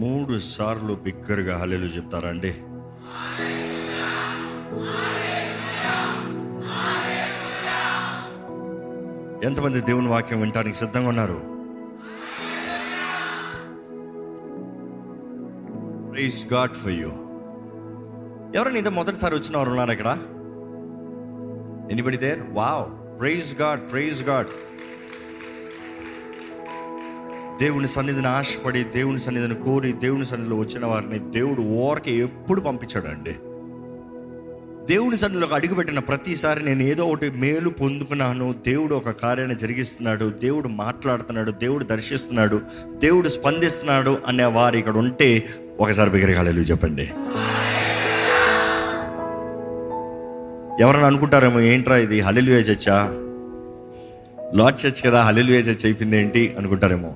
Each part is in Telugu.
మూడు సార్లు బిగ్గరగా హలేలు చెప్తారా అండి? ఎంతమంది దేవుని వాక్యం వినటానికి సిద్ధంగా ఉన్నారు? ప్రైజ్ గాడ్ ఫర్ యూ ఎవరైనా ఇదే మొదటిసారి వచ్చిన వారు ఉన్నారు ఇక్కడ? Anybody there wow praise God praise God దేవుని సన్నిధిని ఆశపడి దేవుని సన్నిధిని కోరి దేవుని సన్నిధిలో వచ్చిన వారిని దేవుడు ఓరకి ఎప్పుడు పంపించాడండి? దేవుని సన్నిధిలోకి అడుగుపెట్టిన ప్రతిసారి నేను ఏదో ఒకటి మేలు పొందుకున్నాను దేవుడు ఒక కార్యాన్ని జరిగిస్తున్నాడు దేవుడు మాట్లాడుతున్నాడు దేవుడు దర్శిస్తున్నాడు దేవుడు స్పందిస్తున్నాడు అనే వారు ఇక్కడ ఉంటే ఒకసారి బిగ్గరగా చెప్పండి. ఎవరైనా అనుకుంటారేమో ఏంట్రా ఇది హల్లెలూయా చర్చా? లార్డ్ చర్చ్ కదా హల్లెలూయా చర్చ్ అయిపోయింది ఏంటి? అనుకుంటారేమో.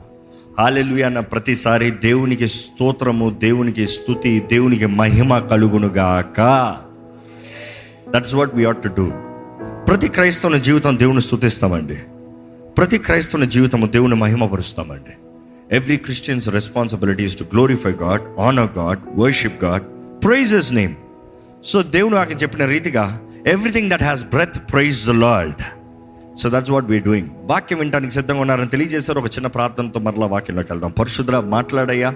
హాలెలుయ అన్న ప్రతిసారి దేవునికి స్తోత్రము దేవునికి స్తుతి దేవునికి మహిమ కలుగునుగాక that's what we ought to do ప్రతి క్రైస్తవుని జీవితం దేవుని స్థుతిస్తామండి ప్రతి క్రైస్తవుని జీవితము దేవుని మహిమపరుస్తామండి. Every Christian's responsibility to glorify God honour God worship God praises name so దేవుడు నాకు చెప్పిన రీతిగా everything that has breath praise the Lord so that's what we doing వాక్యం వినడానికి సిద్ధంగా ఉన్నారని తెలియజేశారు. ఒక చిన్న ప్రార్థనతో మరలా వాక్యంలోకి వెళ్దాం. పరిశుద్ధ మాట్లాడయ్యా.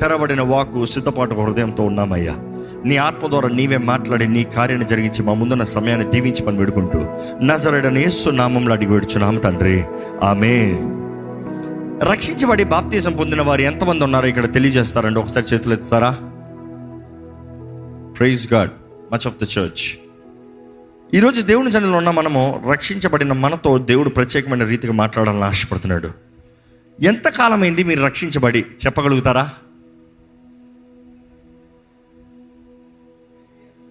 తెరబడిన వాకు సిద్ధపాటు హృదయంతో ఉన్నామయ్యా. నీ ఆత్మ ద్వారా నీవే మాట్లాడి నీ కార్యాన్ని జరిగించి మా ముందున్న సమయాన్ని దీవించి పని పెడుకుంటూ నజరడని యేసు నామంలో అడిగి పెడుచున్నాము తండ్రి. ఆమె రక్షించబడి బాప్తీసం పొందిన వారు ఎంతమంది ఉన్నారో ఇక్కడ తెలియజేస్తారండి. ఒకసారి చేతులు ఎత్తారా praise God much of the church ఈరోజు దేవుని జనంలో ఉన్న మనము రక్షించబడిన మనతో దేవుడు ప్రత్యేకమైన రీతిగా మాట్లాడాలని ఆశపడుతున్నాడు. ఎంతకాలమైంది మీరు రక్షించబడి? చెప్పగలుగుతారా?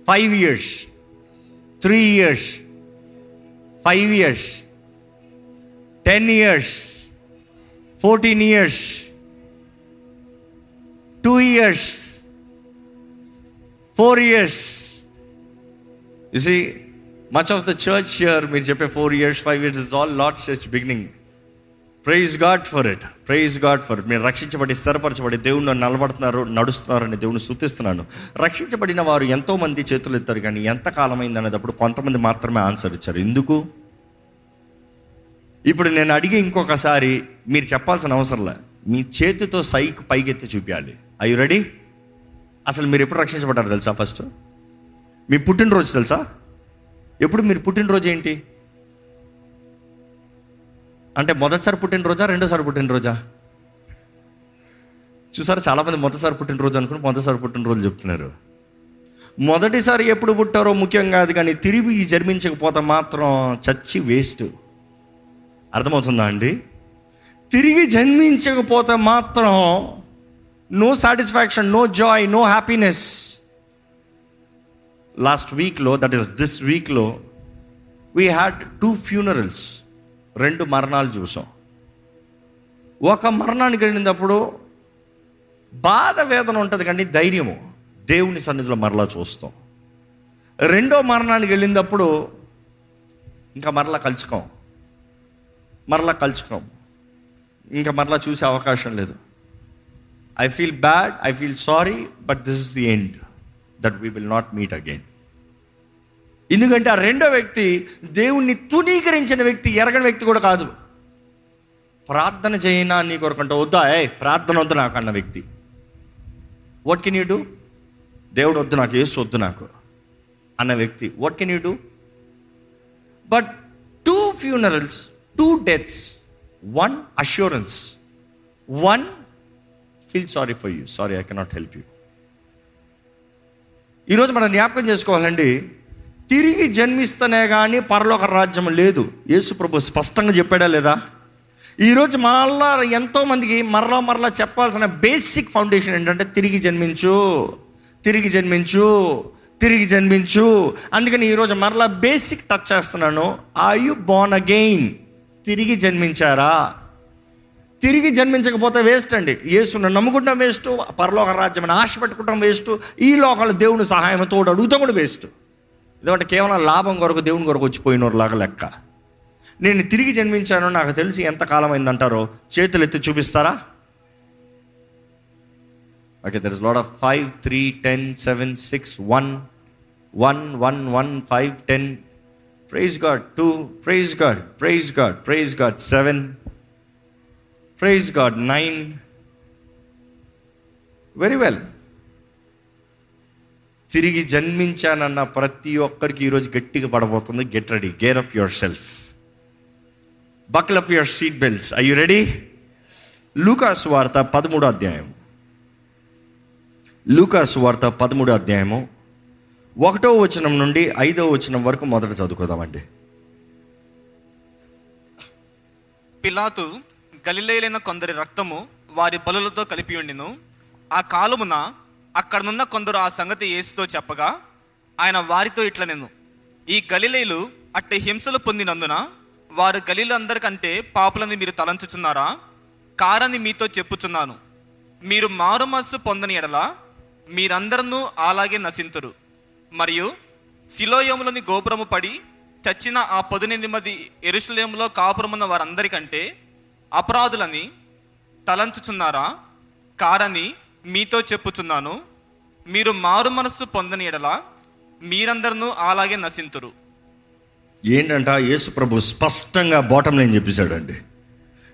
Five years three years five years ten years fourteen years two years four years much of the church here మీరు చెప్పే four years five years is all lot church beginning praise God for it praise God for it మీరు రక్షించబడి స్థిరపరచబడి దేవుని నిలబడుతున్నారు నడుస్తున్నారని దేవుని స్థుతిస్తున్నాను. రక్షించబడిన వారు ఎంతోమంది చేతులు ఎత్తారు కానీ ఎంత కాలమైంది అనేటప్పుడు కొంతమంది మాత్రమే ఆన్సర్ ఇచ్చారు. ఎందుకు? ఇప్పుడు నేను అడిగి ఇంకొకసారి మీరు చెప్పాల్సిన అవసరంలే మీ చేతితో సైకి పైకెత్తి చూపించాలి. ఐ రెడీ అసలు మీరు ఎప్పుడు రక్షించబడ్డారు తెలుసా ఫస్ట్ మీ పుట్టినరోజు తెలుసా? ఎప్పుడు మీరు పుట్టినరోజు ఏంటి? అంటే మొదటిసారి పుట్టినరోజా రెండోసారి పుట్టినరోజా? చూసారా చాలామంది మొదటిసారి పుట్టినరోజు అనుకుని మొదటిసారి పుట్టినరోజు చెప్తున్నారు. మొదటిసారి ఎప్పుడు పుట్టారో ముఖ్యం కాదు కానీ తిరిగి జన్మించకపోతే మాత్రం చచ్చి వేస్ట్. అర్థమవుతుందా అండి? తిరిగి జన్మించకపోతే మాత్రం no satisfaction no joy no happiness last వీక్లో దట్ ఈస్ దిస్ వీక్లో వీ హ్యాడ్ టూ ఫ్యూనరల్స్ రెండు మరణాలు చూసాం. ఒక మరణానికి వెళ్ళినప్పుడు బాధ వేదన ఉంటుంది కానీ ధైర్యము దేవుని సన్నిధిలో మరలా చూస్తాం. రెండో మరణానికి వెళ్ళినప్పుడు ఇంకా మరలా కలుసుకోం మరలా కలుసుకోం ఇంకా మరలా చూసే అవకాశం లేదు. I feel bad I feel sorry but this is the end that we will not meet again ఎందుకంటే ఆ రెండో వ్యక్తి దేవుణ్ణి తునీకరించిన వ్యక్తి ఎరగని వ్యక్తి కూడా కాదు. ప్రార్థన చేయనా నీ కొరకంటే వద్దా? ఏ ప్రార్థన వద్దు నాకు అన్న వ్యక్తి. వాట్ కెన్ యూ డూ దేవుడు వద్దు నాకు ఏసు వద్దు నాకు అన్న వ్యక్తి. What can you do but two funerals two deaths one assurance one feel sorry for you sorry I cannot help you ఈరోజు మనం జ్ఞాపకం చేసుకోవాలండి తిరిగి జన్మిస్తనే కానీ పరలోక రాజ్యం లేదు. యేసు ప్రభు స్పష్టంగా చెప్పాడా లేదా? ఈరోజు మళ్ళా ఎంతోమందికి మరలా మరలా చెప్పాల్సిన బేసిక్ ఫౌండేషన్ ఏంటంటే తిరిగి జన్మించు తిరిగి జన్మించు తిరిగి జన్మించు. అందుకని ఈరోజు మరలా బేసిక్ టచ్ చేస్తున్నాను. ఆర్ యు బోర్న్ అగెయిన్ తిరిగి జన్మించారా? తిరిగి జన్మించకపోతే వేస్ట్ అండి. యేసును నమ్ముకుంటాం వేస్ట్ పరలోక రాజ్యమని ఆశ పెట్టుకుంటాం వేస్ట్ ఈ లోకంలో దేవుని సహాయం తోడు అడుగుతాం కూడా వేస్ట్ ఎందుకంటే కేవలం లాభం కొరకు దేవుని కొరకు వచ్చిపోయిన లాగా లెక్క. నేను తిరిగి జన్మించాను నాకు తెలిసి ఎంత కాలం అయిందంటారో చేతులు ఎత్తి చూపిస్తారా? Okay there is load of five three ten seven six one one one one five ten praise God two praise God praise God praise God seven praise God nine very well తిరిగి జన్మించానన్న ప్రతి ఒక్కరికి ఈరోజు గట్టిగా పడబోతుంది. Get ready gear up yourself buckle up your seat belts I you ready లూకాస్ వార్త పదమూడో అధ్యాయం. లూకాస్ వార్త పదమూడో అధ్యాయము ఒకటో వచనం నుండి ఐదో వచనం వరకు మొదట చదువుకోదామండి. పిలాతు గలిలేలైన కొందరి రక్తము వారి బలులతో కలిపి ఉండిను. ఆ కాలమున అక్కడనున్న కొందరు ఆ సంగతి యేసుతో చెప్పగా ఆయన వారితో ఇట్ల నేను ఈ గలిలేలు అట్టి హింసలు పొందినందున వారు గలీలందరికంటే పాపులని మీరు తలంచుచున్నారా? కారని మీతో చెప్పుచున్నాను. మీరు మారుమస్సు పొందని ఎడల మీరందరూ అలాగే నశింతురు. మరియు శిలోయములని గోపురము పడి చచ్చిన ఆ పదునెనిమిది మంది కాపురమున్న వారందరికంటే అపరాధులని తలంచుచున్నారా? కారని మీతో చెప్పుచున్నాను. మీరు మారు మనస్సు పొందని ఎడల మీరందరూ అలాగే నశింతురు. ఏంటంట? యేసు ప్రభు స్పష్టంగా బాటం లైన్ చెప్పేశాడండి.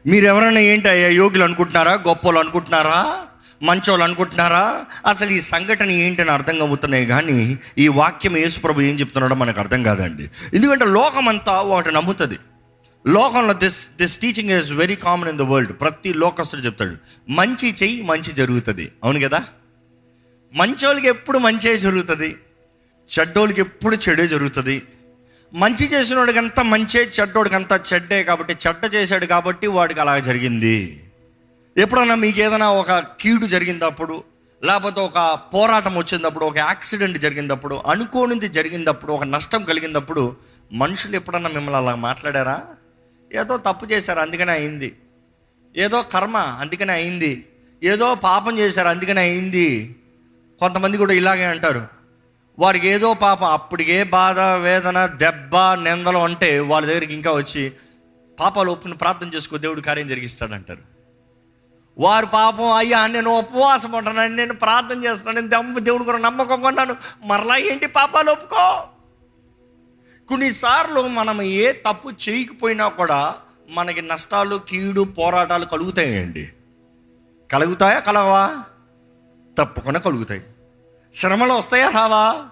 మీరు ఎవరైనా ఏంటి అయ్యా యోగులు అనుకుంటున్నారా? గొప్పోళ్ళు అనుకుంటున్నారా? మంచోళ్ళు అనుకుంటున్నారా? అసలు ఈ సంఘటన ఏంటని అర్థం అవుతున్నాయి కానీ ఈ వాక్యం యేసుప్రభు ఏం చెప్తున్నాడో మనకు అర్థం కాదండి. ఎందుకంటే లోకమంతా వాటి నమ్ముతుంది. లోకంలో this this teaching is very common in the world ప్రతి లోకస్తుడు చెప్తాడు మంచి చెయ్యి మంచి జరుగుతుంది. అవును కదా? మంచోళ్ళకి ఎప్పుడు మంచే జరుగుతుంది? చెడ్డోళ్ళకి ఎప్పుడు చెడే జరుగుతుంది? మంచి చేసిన మంచే చెడ్డోడికంతా చెడ్డే కాబట్టి చెడ్డ చేశాడు కాబట్టి వాడికి అలా జరిగింది. ఎప్పుడన్నా మీకు ఏదైనా ఒక కీడు జరిగినప్పుడు లేకపోతే ఒక పోరాటం వచ్చినప్పుడు ఒక యాక్సిడెంట్ జరిగినప్పుడు అనుకోనిది జరిగినప్పుడు ఒక నష్టం కలిగినప్పుడు మనుషులు ఎప్పుడన్నా మిమ్మల్ని అలా మాట్లాడారా? ఏదో తప్పు చేశారు అందుకనే అయింది. ఏదో కర్మ అందుకనే అయింది. ఏదో పాపం చేశారు అందుకనే అయింది. కొంతమంది కూడా ఇలాగే అంటారు. వారికి ఏదో పాపం అప్పటికే బాధ వేదన దెబ్బ నిందలు అంటే వాళ్ళ దగ్గరికి ఇంకా వచ్చి పాపాలు ఒప్పుని ప్రార్థన చేసుకో దేవుడు కార్యం జరిగిస్తాడంటారు. వారు పాపం అయ్యా నేను ఉపవాసం ఉంటున్నాను నేను ప్రార్థన చేస్తున్నాను నేను దమ్ము దేవుడు కూడా నమ్మకం కొన్నాను మరలా ఏంటి పాపాలు ఒప్పుకో? కొన్నిసార్లు మనం ఏ తప్పు చేయకపోయినా కూడా మనకి నష్టాలు కీడు పోరాటాలు కలుగుతాయండి. కలుగుతాయా? కలవా తప్పకుండా కలుగుతాయి. శ్రమలు వస్తాయా? రావా?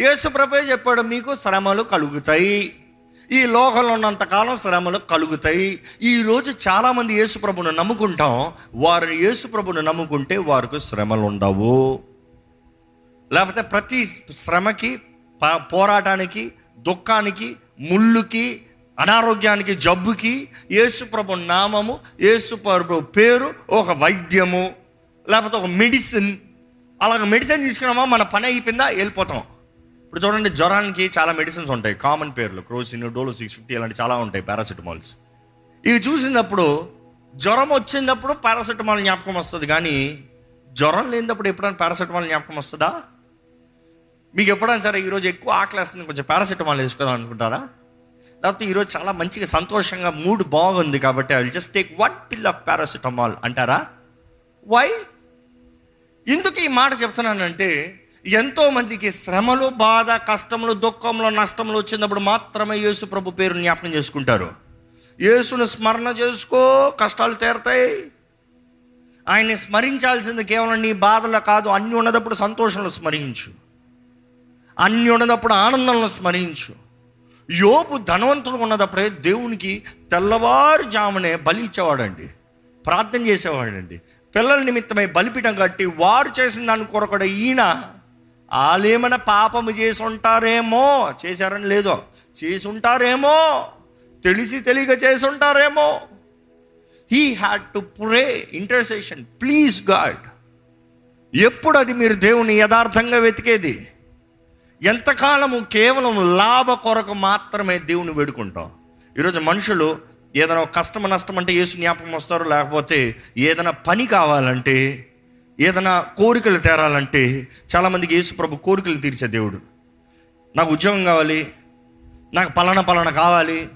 యేసుప్రభే చెప్పాడు మీకు శ్రమలు కలుగుతాయి. ఈ లోకంలో ఉన్నంతకాలం శ్రమలు కలుగుతాయి. ఈరోజు చాలామంది యేసుప్రభును నమ్ముకుంటాం. వారు యేసుప్రభును నమ్ముకుంటే వారికి శ్రమలు ఉండవు. లేకపోతే ప్రతి శ్రమకి పోరాటానికి దుఃఖానికి ముళ్ళుకి అనారోగ్యానికి జబ్బుకి యేసుప్రభు నామము యేసుప్రభు పేరు ఒక వైద్యము లేకపోతే ఒక మెడిసిన్. అలాగ మెడిసిన్ తీసుకున్నామా మన పని అయిపోయిందా వెళ్ళిపోతాం. ఇప్పుడు చూడండి జ్వరానికి చాలా మెడిసిన్స్ ఉంటాయి. కామన్ పేర్లు క్రోసిన్ డోలో సిక్స్ ఫిఫ్టీ ఇలాంటి చాలా ఉంటాయి పారాసిటమాల్స్. ఇవి చూసినప్పుడు జ్వరం వచ్చినప్పుడు పారాసిటమాల్ జ్ఞాపకం వస్తుంది. కానీ జ్వరం లేనప్పుడు ఎప్పుడైనా పారాసిటమాల్ జ్ఞాపకం వస్తుందా? మీకు ఎప్పుడైనా సరే ఈరోజు ఎక్కువ ఆకలేస్తుంది కొంచెం పారాసెటమాల్ వేసుకుందాం అనుకుంటారా? లేకపోతే ఈరోజు చాలా మంచిగా సంతోషంగా మూడ్ బాగుంది కాబట్టి I will just take one pill of paracetamol అంటారా? వై ఎందుకు ఈ మాట చెప్తున్నానంటే ఎంతో మందికి శ్రమలు బాధ కష్టములు దుఃఖంలో నష్టములు వచ్చినప్పుడు మాత్రమే యేసు ప్రభు పేరు జ్ఞాపనం చేసుకుంటారు. యేసును స్మరణ చేసుకో కష్టాలు తీరతాయి. ఆయన్ని స్మరించాల్సింది కేవలం నీ బాధలో కాదు అన్ని ఉన్నదప్పుడు సంతోషంలో స్మరించు. అన్నీ ఉన్నదప్పుడు ఆనందంలో స్మరించు. యోపు ధనవంతుడు ఉన్నదప్పుడే దేవునికి తెల్లవారుజామునే బలి ఇచ్చేవాడండి. ప్రార్థన చేసేవాడండి. పిల్లల నిమిత్తమై బలిపీఠం కట్టి వారు చేసిన దాని కొరకడ ఈయన వాళ్ళేమైనా పాపము చేసి ఉంటారేమో చేశారని లేదో చేసి ఉంటారేమో తెలిసి తెలియక చేసి ఉంటారేమో he had to pray intercession please God ఎప్పుడు అది మీరు దేవుని యథార్థంగా వెతికేది? ఎంతకాలము కేవలం లాభ కొరకు మాత్రమే దేవుని వేడుకుంటాం. ఈరోజు మనుషులు ఏదైనా కష్టం నష్టం అంటే యేసు జ్ఞాపకం వస్తారు లేకపోతే ఏదైనా పని కావాలంటే ఏదైనా కోరికలు తేరాలంటే చాలామందికి యేసు ప్రభు కోరికలు తీర్చే దేవుడు. నాకు ఉద్యోగం కావాలి నాకు పలానా పలానా కావాలి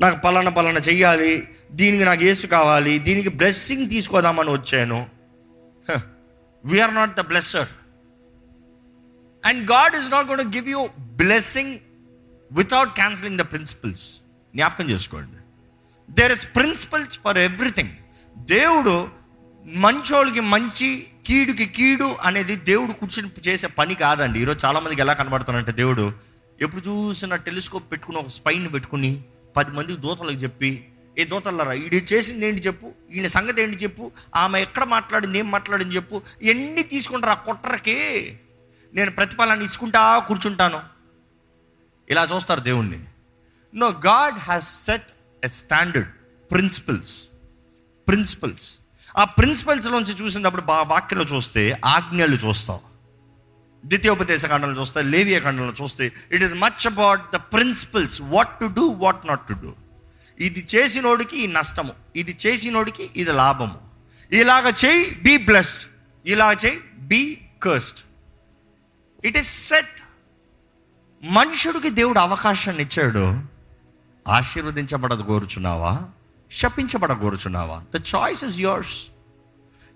నాకు పలానా పలానా చెయ్యాలి దీనికి నాకు యేసు కావాలి దీనికి బ్లెస్సింగ్ తీసుకోదామని వచ్చాను. We are not the blesser and God is not gonna give you blessing without cancelling the principles జ్ఞాపకం చేసుకోండి. There is principles for everything దేవుడు మంచోళ్ళకి మంచి కీడుకి కీడు అనేది దేవుడు కూర్చుని చేసే పని కాదండి. ఈరోజు చాలామందికి ఎలా కనబడుతానంటే దేవుడు ఎప్పుడు చూసిన టెలిస్కోప్ పెట్టుకుని ఒక స్పైన్ పెట్టుకుని పది మందికి దూతలకు చెప్పి ఏ దూతలరా ఈడు చేసింది ఏంటి చెప్పు ఈయన సంగతి ఏంటి చెప్పు ఆమె ఎక్కడ మాట్లాడింది ఏం మాట్లాడింది చెప్పు ఎన్ని తీసుకుంటారు ఆ కుట్రకి నేను ప్రతిఫలాన్ని ఇసుకుంటా కూర్చుంటాను. ఇలా చూస్తారు దేవుణ్ణి. No God has set a standard principles principles ఆ ప్రిన్సిపల్స్ నుంచి చూసినప్పుడు బా వాక్యంలో చూస్తే ఆజ్ఞలు చూస్తాం. ద్వితీయోపదేశ ఖండంలో చూస్తే లేవియ ఖండంలో చూస్తే it is much about the principles what to do what not to do ఇది చేసినోడికి ఈ నష్టము ఇది చేసినోడికి ఇది లాభము. ఇలాగ చేయి బీ బ్లెస్డ్ ఇలాగ చేయి be cursed it is set మనుషుడికి దేవుడు అవకాశాన్ని ఇచ్చాడు. ఆశీర్వదించబడదు కోరుచున్నావా? శపించబడ కోరుచున్నావా? ద చాయిస్ ఇస్ యోర్స్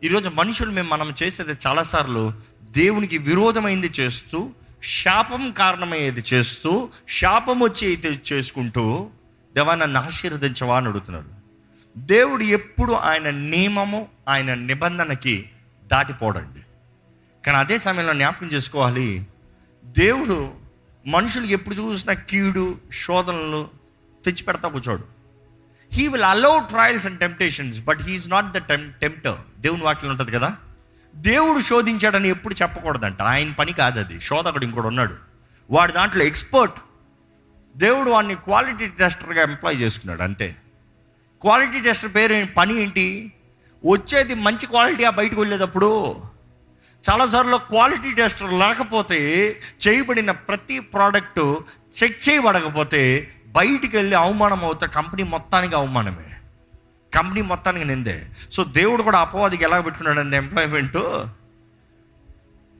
ఈరోజు మనుషులు మేము మనం చేసేది చాలాసార్లు దేవునికి విరోధమైంది చేస్తూ శాపం కారణమయ్యేది చేస్తూ శాపం వచ్చి అయితే చేసుకుంటూ దేవా నన్ను ఆశీర్వదించవా అని అడుగుతున్నాడు దేవుడు ఎప్పుడు ఆయన నియమము ఆయన నిబంధనకి దాటిపోడండి. కానీ అదే సమయంలో జ్ఞాపకం చేసుకోవాలి. దేవుడు మనుషులకు ఎప్పుడు చూసినా కీడు శోధనలు తెచ్చిపెడతా కూర్చోడు. He will allow trials and temptations but he is not the టెం tempter దేవుని వాక్యం ఉంటుంది కదా? దేవుడు శోధించాడని ఎప్పుడు చెప్పకూడదంట. ఆయన పని కాదు అది. శోధకుడు ఇంకోటి ఉన్నాడు. వాడు దాంట్లో ఎక్స్పర్ట్ దేవుడు వాడిని క్వాలిటీ టెస్టర్గా ఎంప్లాయ్ చేసుకున్నాడు అంతే. క్వాలిటీ టెస్టర్ పేరు పని ఏంటి? వచ్చేది మంచి క్వాలిటీ ఆ బయటకు వెళ్ళేటప్పుడు చాలాసార్లు క్వాలిటీ టెస్టర్ లేకపోతే చేయబడిన ప్రతి ప్రోడక్ట్ చెక్ చేయబడకపోతే బయటికి వెళ్ళి అవమానం అవుతే కంపెనీ మొత్తానికి అవమానమే. కంపెనీ మొత్తానికి నిందే. సో దేవుడు కూడా అపవాదికి ఎలా పెట్టుకున్నాడు ఎంప్లాయ్మెంట్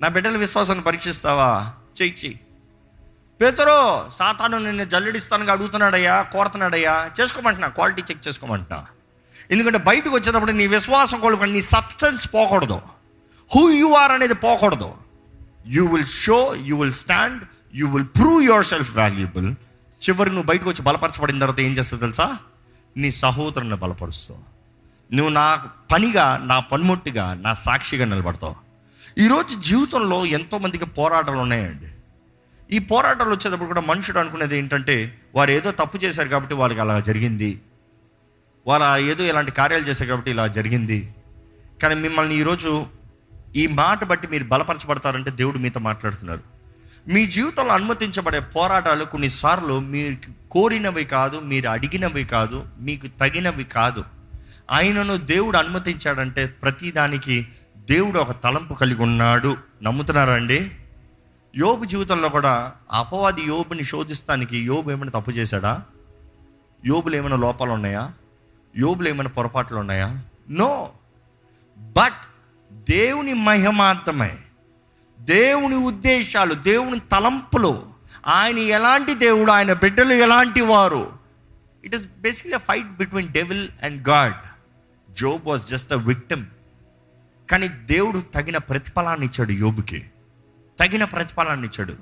నా బిడ్డల విశ్వాసాన్ని పరీక్షిస్తావా? చెయ్యి చెయ్యి. పేతరో సాతాను నిన్ను జల్లడిస్తానుగా అడుగుతున్నాడయ్యా కోరుతున్నాడయ్యా. చేసుకోమంటున్నా క్వాలిటీ చెక్ చేసుకోమంటున్నా. ఎందుకంటే బయటకు వచ్చేటప్పుడు నీ విశ్వాసం కోల్పోయి నీ సబ్స్టెన్స్ పోకూడదు. హూ యు ఆర్ అనేది పోకూడదు. You will show you will stand you will prove yourself valuable చివరి నువ్వు బయటకు వచ్చి బలపరచబడిన తర్వాత ఏం చేస్తావు తెలుసా? నీ సహోదరుని బలపరుస్తావు. నువ్వు నా పనిగా నా పనిముట్టిగా నా సాక్షిగా నిలబడతావు. ఈరోజు జీవితంలో ఎంతోమందికి పోరాటాలు ఉన్నాయండి. ఈ పోరాటాలు వచ్చేటప్పుడు కూడా మనుషుడు అనుకునేది ఏంటంటే వారు ఏదో తప్పు చేశారు కాబట్టి వాళ్ళకి అలా జరిగింది. వారు ఏదో ఇలాంటి కార్యాలు చేశారు కాబట్టి ఇలా జరిగింది. కానీ మిమ్మల్ని ఈరోజు ఈ మాట బట్టి మీరు బలపరచబడతారంటే దేవుడు మీతో మాట్లాడుతున్నారు. మీ జీవితంలో అనుమతించబడే పోరాటాలు కొన్నిసార్లు మీరు కోరినవి కాదు మీరు అడిగినవి కాదు మీకు తగినవి కాదు. ఆయనను దేవుడు అనుమతించాడంటే ప్రతిదానికి దేవుడు ఒక తలంపు కలిగి ఉన్నాడు. నమ్ముతున్నారా అండి? యోబు జీవితంలో కూడా అపవాది యోబుని శోధిస్తానికి యోబు ఏమైనా తప్పు చేశాడా? యోబులు ఏమైనా లోపాలు ఉన్నాయా? యోబులు ఏమైనా పొరపాట్లు ఉన్నాయా? నో. బట్ దేవుని మహిమార్థమై దేవుని ఉద్దేశాలు దేవుని తలంపులు ఆయన ఎలాంటి దేవుడు ఆయన బిడ్డలు ఎలాంటి వారు? It is basically fight between devil and God Job was just a victim కానీ దేవుడు తగిన ప్రతిఫలాన్ని ఇచ్చాడు యోబుకి. తగిన ప్రతిఫలాన్ని ఇచ్చాడు.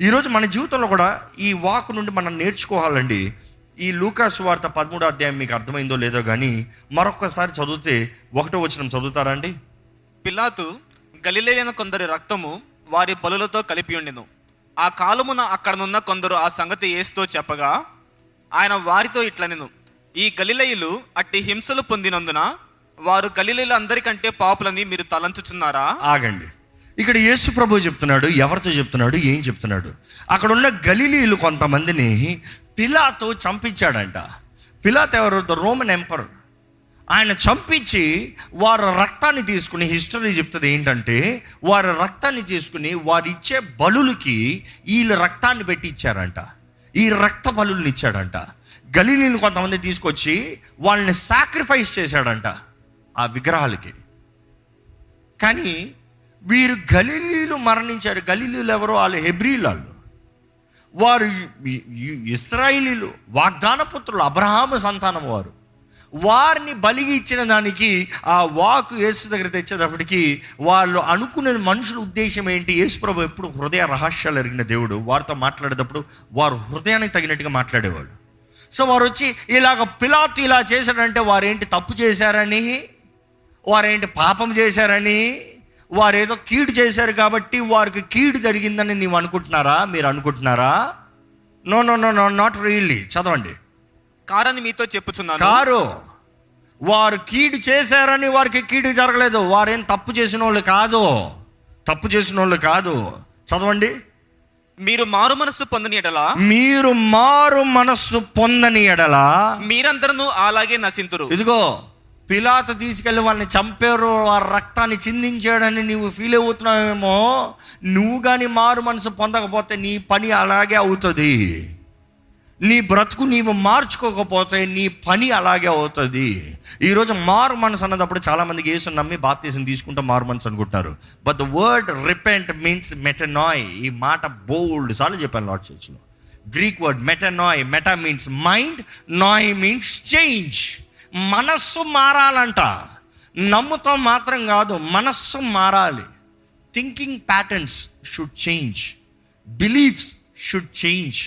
ఈరోజు మన జీవితంలో కూడా ఈ వాక్ నుండి మనం నేర్చుకోవాలండి. ఈ లూకాసు వార్త పదమూడో అధ్యాయం మీకు అర్థమైందో లేదో కానీ మరొకసారి చదివితే ఒకటో వచ్చిన చదువుతారా అండి? పిలాతు గలిలేన కొందరి రక్తము వారి బలులతో కలిపి ఉండెను. ఆ కాలమున అక్కడనున్న కొందరు ఆ సంగతి ఏస్తో చెప్పగా ఆయన వారితో ఇట్లనెను ఈ గలిలయులు అట్టి హింసలు పొందినందున వారు గలిలీలు అందరికంటే పాపులని మీరు తలంచుచున్నారా? ఆగండి. ఇక్కడ యేసు ప్రభు చెప్తున్నాడు ఎవరితో చెప్తున్నాడు ఏం చెప్తున్నాడు? అక్కడ ఉన్న గలీలీలు కొంతమందిని పిలాతో చంపించాడంట. పిలాత్ ఎవరు? The Roman emperor. ఆయన చంపించి వారి రక్తాన్ని తీసుకుని హిస్టరీ చెప్తుంది ఏంటంటే వారి రక్తాన్ని తీసుకుని వారు ఇచ్చే బలులకి వీళ్ళ రక్తాన్ని పెట్టి ఇచ్చారంట ఈ రక్త బలుల్ని ఇచ్చాడంట. గలీలీని కొంతమంది తీసుకొచ్చి వాళ్ళని సాక్రిఫైస్ చేశాడంట ఆ విగ్రహాలకి. కానీ వీరు గలీలీలు మరణించారు. గలీలీలు ఎవరో? వాళ్ళు హెబ్రీలు వాళ్ళు. వారు ఇస్రాయిలీలు వాగ్దాన పుత్రులు అబ్రహాము సంతానం వారు. వారిని బలిగి ఇచ్చిన దానికి ఆ వాకు యేసు దగ్గర తెచ్చేటప్పటికి వాళ్ళు అనుకునే మనుషుల ఉద్దేశం ఏంటి? యేసు ప్రభు ఎప్పుడు హృదయ రహస్యాలు ఎరిగిన దేవుడు. వారితో మాట్లాడేటప్పుడు వారు హృదయానికి తగినట్టుగా మాట్లాడేవాడు. సో వారు వచ్చి ఇలాగ పిలాతు ఇలా చేశాడంటే వారేంటి తప్పు చేశారని? వారేంటి పాపం చేశారని? వారు ఏదో కీడు చేశారు కాబట్టి వారికి కీడు జరిగిందని నీవు అనుకుంటున్నారా? మీరు అనుకుంటున్నారా? No no no no not really చదవండి. కారని మీతో చెప్పుచున్నాను. కారు వారు కీడు చేశారని వారికి కీడు జరగలేదు. వారేం తప్పు చేసిన వాళ్ళు కాదు. తప్పు చేసిన వాళ్ళు కాదు. చదవండి. మీరు మారు మనస్సు పొందని ఎడలా? మీరు మారు మనస్సు పొందని ఎడలా? మీరందరూ అలాగే నశింతురు. ఇదిగో పిలాత తీసుకెళ్ళి వాళ్ళని చంపారు. వారి రక్తాన్ని చిందించాడని నీవు ఫీల్ అవుతున్నావేమో. నువ్వు కానీ మారు మనసు పొందకపోతే నీ పని అలాగే అవుతుంది. నీ బ్రతుకు నీవు మార్చుకోకపోతే నీ పని అలాగే అవుతుంది. ఈరోజు మారు మనసు అన్నదప్పుడు చాలామందికి యేసు నమ్మి బాప్తీసం తీసుకుంటే మారు మనసు అనుకుంటున్నారు. But the word repent means metanoia ఈ మాట బోల్డ్ సార్లు చెప్పాను లాడ్ చర్చ్లో. Greek word metanoia meta means mind noia means change మనస్సు మారాలంట. నమ్ముతో మాత్రం కాదు మనస్సు మారాలి. Thinking patterns should change beliefs should change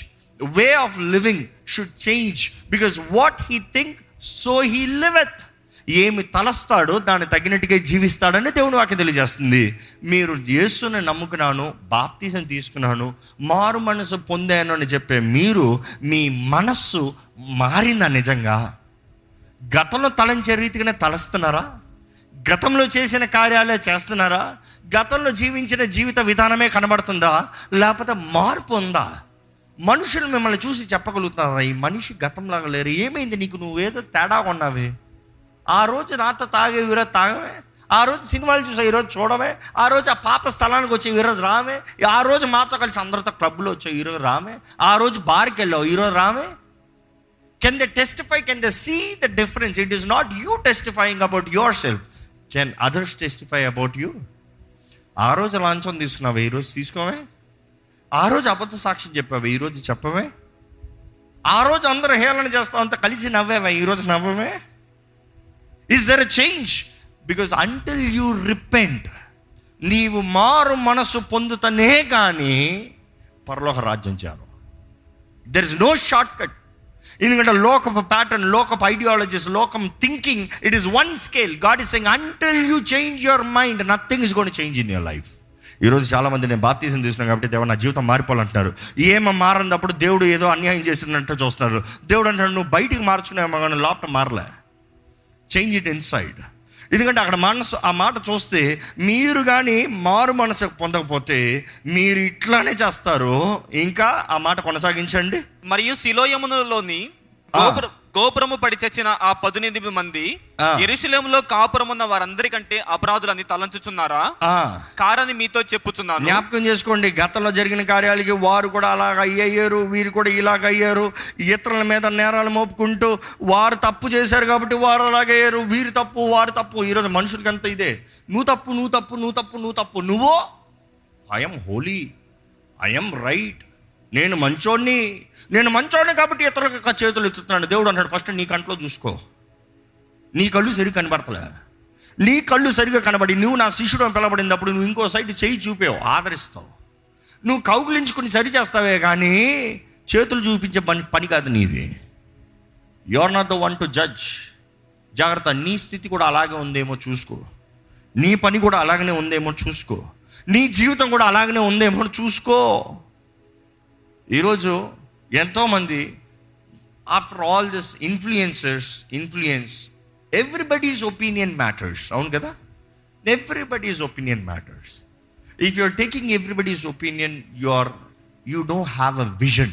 way of living should change because what he think so he liveth ఏమి తలస్తాడో దాన్ని తగినట్టుగా జీవిస్తాడని దేవుని వాక్యం తెలియజేస్తుంది. మీరు యేసుని నమ్ముకున్నాను బాప్తీసం తీసుకున్నాను మారు మనసు పొందాను అని చెప్పే మీరు మీ మనస్సు మారిందా నిజంగా? గతంలో తలంచే రీతిగానే తలస్తున్నారా? గతంలో చేసిన కార్యాలే చేస్తున్నారా? గతంలో జీవించిన జీవిత విధానమే కనబడుతుందా? లేకపోతే మార్పు ఉందా? మనుషులు మిమ్మల్ని చూసి చెప్పగలుగుతున్నారా? ఈ మనిషి గతంలాగా లేరు. ఏమైంది నీకు? నువ్వేదో తేడా కొన్నావే. ఆ రోజు నాతో తాగే ఈరోజు తాగవే ఆ రోజు సినిమాలు చూసా ఈరోజు చూడవే ఆ రోజు ఆ పాప స్థలానికి వచ్చి ఈరోజు రామే. ఆ రోజు మాతో కలిసి అందరితో క్లబ్లో వచ్చావు ఈరోజు రామే. ఆ రోజు బార్కి వెళ్ళావు ఈరోజు రామే. Can the testify can the see the difference it is not you testifying about yourself can others testify about you ఆ రోజు లంచం తీసుకున్నావే ఈరోజు తీసుకోవే ఆ రోజు అబద్ధ సాక్ష్యం చెప్పావే? ఈరోజు చెప్పవే? ఆ రోజు అందరూ హేళన చేస్తావు అంత కలిసి నవ్వేవే? ఈరోజు నవ్వమే? Is there change because until you repent నీవు మారు మనసు పొందుతనే కానీ పరలోక రాజ్యం చేరు there is no short cut ఎందుకంటే లోకపు ప్యాటర్న్ లోకపు ఐడియాలజీస్ లోకం thinking it is one scale God is saying until you change your mind nothing is gonna change in your life ఈరోజు చాలా మంది నేను బాప్తీసం తీసుకున్నాను కాబట్టి దేవుడు నా జీవితం మారిపోవాలంటున్నారు. ఏమో మారన్నప్పుడు దేవుడు ఏదో అన్యాయం చేసినట్టు చూస్తున్నారు. దేవుడు అంటాడు నువ్వు బయటికి మార్చుకునేమో కానీ లోపల మారలే. చేంజ్ ఇట్ ఇన్సైడ్ ఎందుకంటే అక్కడ మనసు ఆ మాట చూస్తే మీరు కానీ మారు మనసు పొందకపోతే మీరు ఇట్లానే చేస్తారు. ఇంకా ఆ మాట కొనసాగించండి. మరియు శిలోయమునులోని గోపుర గోపురము పడి చచ్చిన ఆ పదునెనిమిది మంది. ఎరుశలేములో కాపురమున్న వారందరికంటే అపరాధులని తలంచుచున్నారా? కారని మీతో చెప్పుచున్నాను. జ్ఞాపకం చేసుకోండి గతంలో జరిగిన కార్యాలకి వారు కూడా అలాగ అయ్యారు వీరు కూడా ఇలాగ అయ్యారు ఇతరుల మీద నేరాలు మోపుకుంటూ వారు తప్పు చేశారు కాబట్టి వారు అలాగయ్యారు వీరు తప్పు వారు తప్పు. ఈరోజు మనుషులకి అంత ఇదే. నువ్వు తప్పు నువ్వు తప్పు నువ్వు తప్పు నువ్వు తప్పు నువ్వు. ఐఎమ్ హోలీ ఐఎమ్ రైట్ నేను మంచోడిని నేను మంచోడిని కాబట్టి ఇతరులకు చేతులు ఎత్తుతున్నాడు దేవుడు అన్నాడు ఫస్ట్ నీ కంట్లో చూసుకో. నీ కళ్ళు సరిగ్గా కనబడతలే. నీ కళ్ళు సరిగ్గా కనబడి నువ్వు నా శిష్యుడు అని పిలబడినప్పుడు నువ్వు ఇంకో సైడ్ చేయి చూపావు ఆదరిస్తావు. నువ్వు కౌగులించుకుని సరి చేస్తావే కానీ చేతులు చూపించే పని పని కాదు నీది. Your not the one to judge జాగ్రత్త నీ స్థితి కూడా అలాగే ఉందేమో చూసుకో. నీ పని కూడా అలాగనే ఉందేమో చూసుకో. నీ జీవితం కూడా అలాగనే ఉందేమో చూసుకో. ఈరోజు ఎంతోమంది after all this influencers influence everybody's opinion matters అవును కదా? Everybody's opinion matters if you're taking everybody's opinion you are you don't have a vision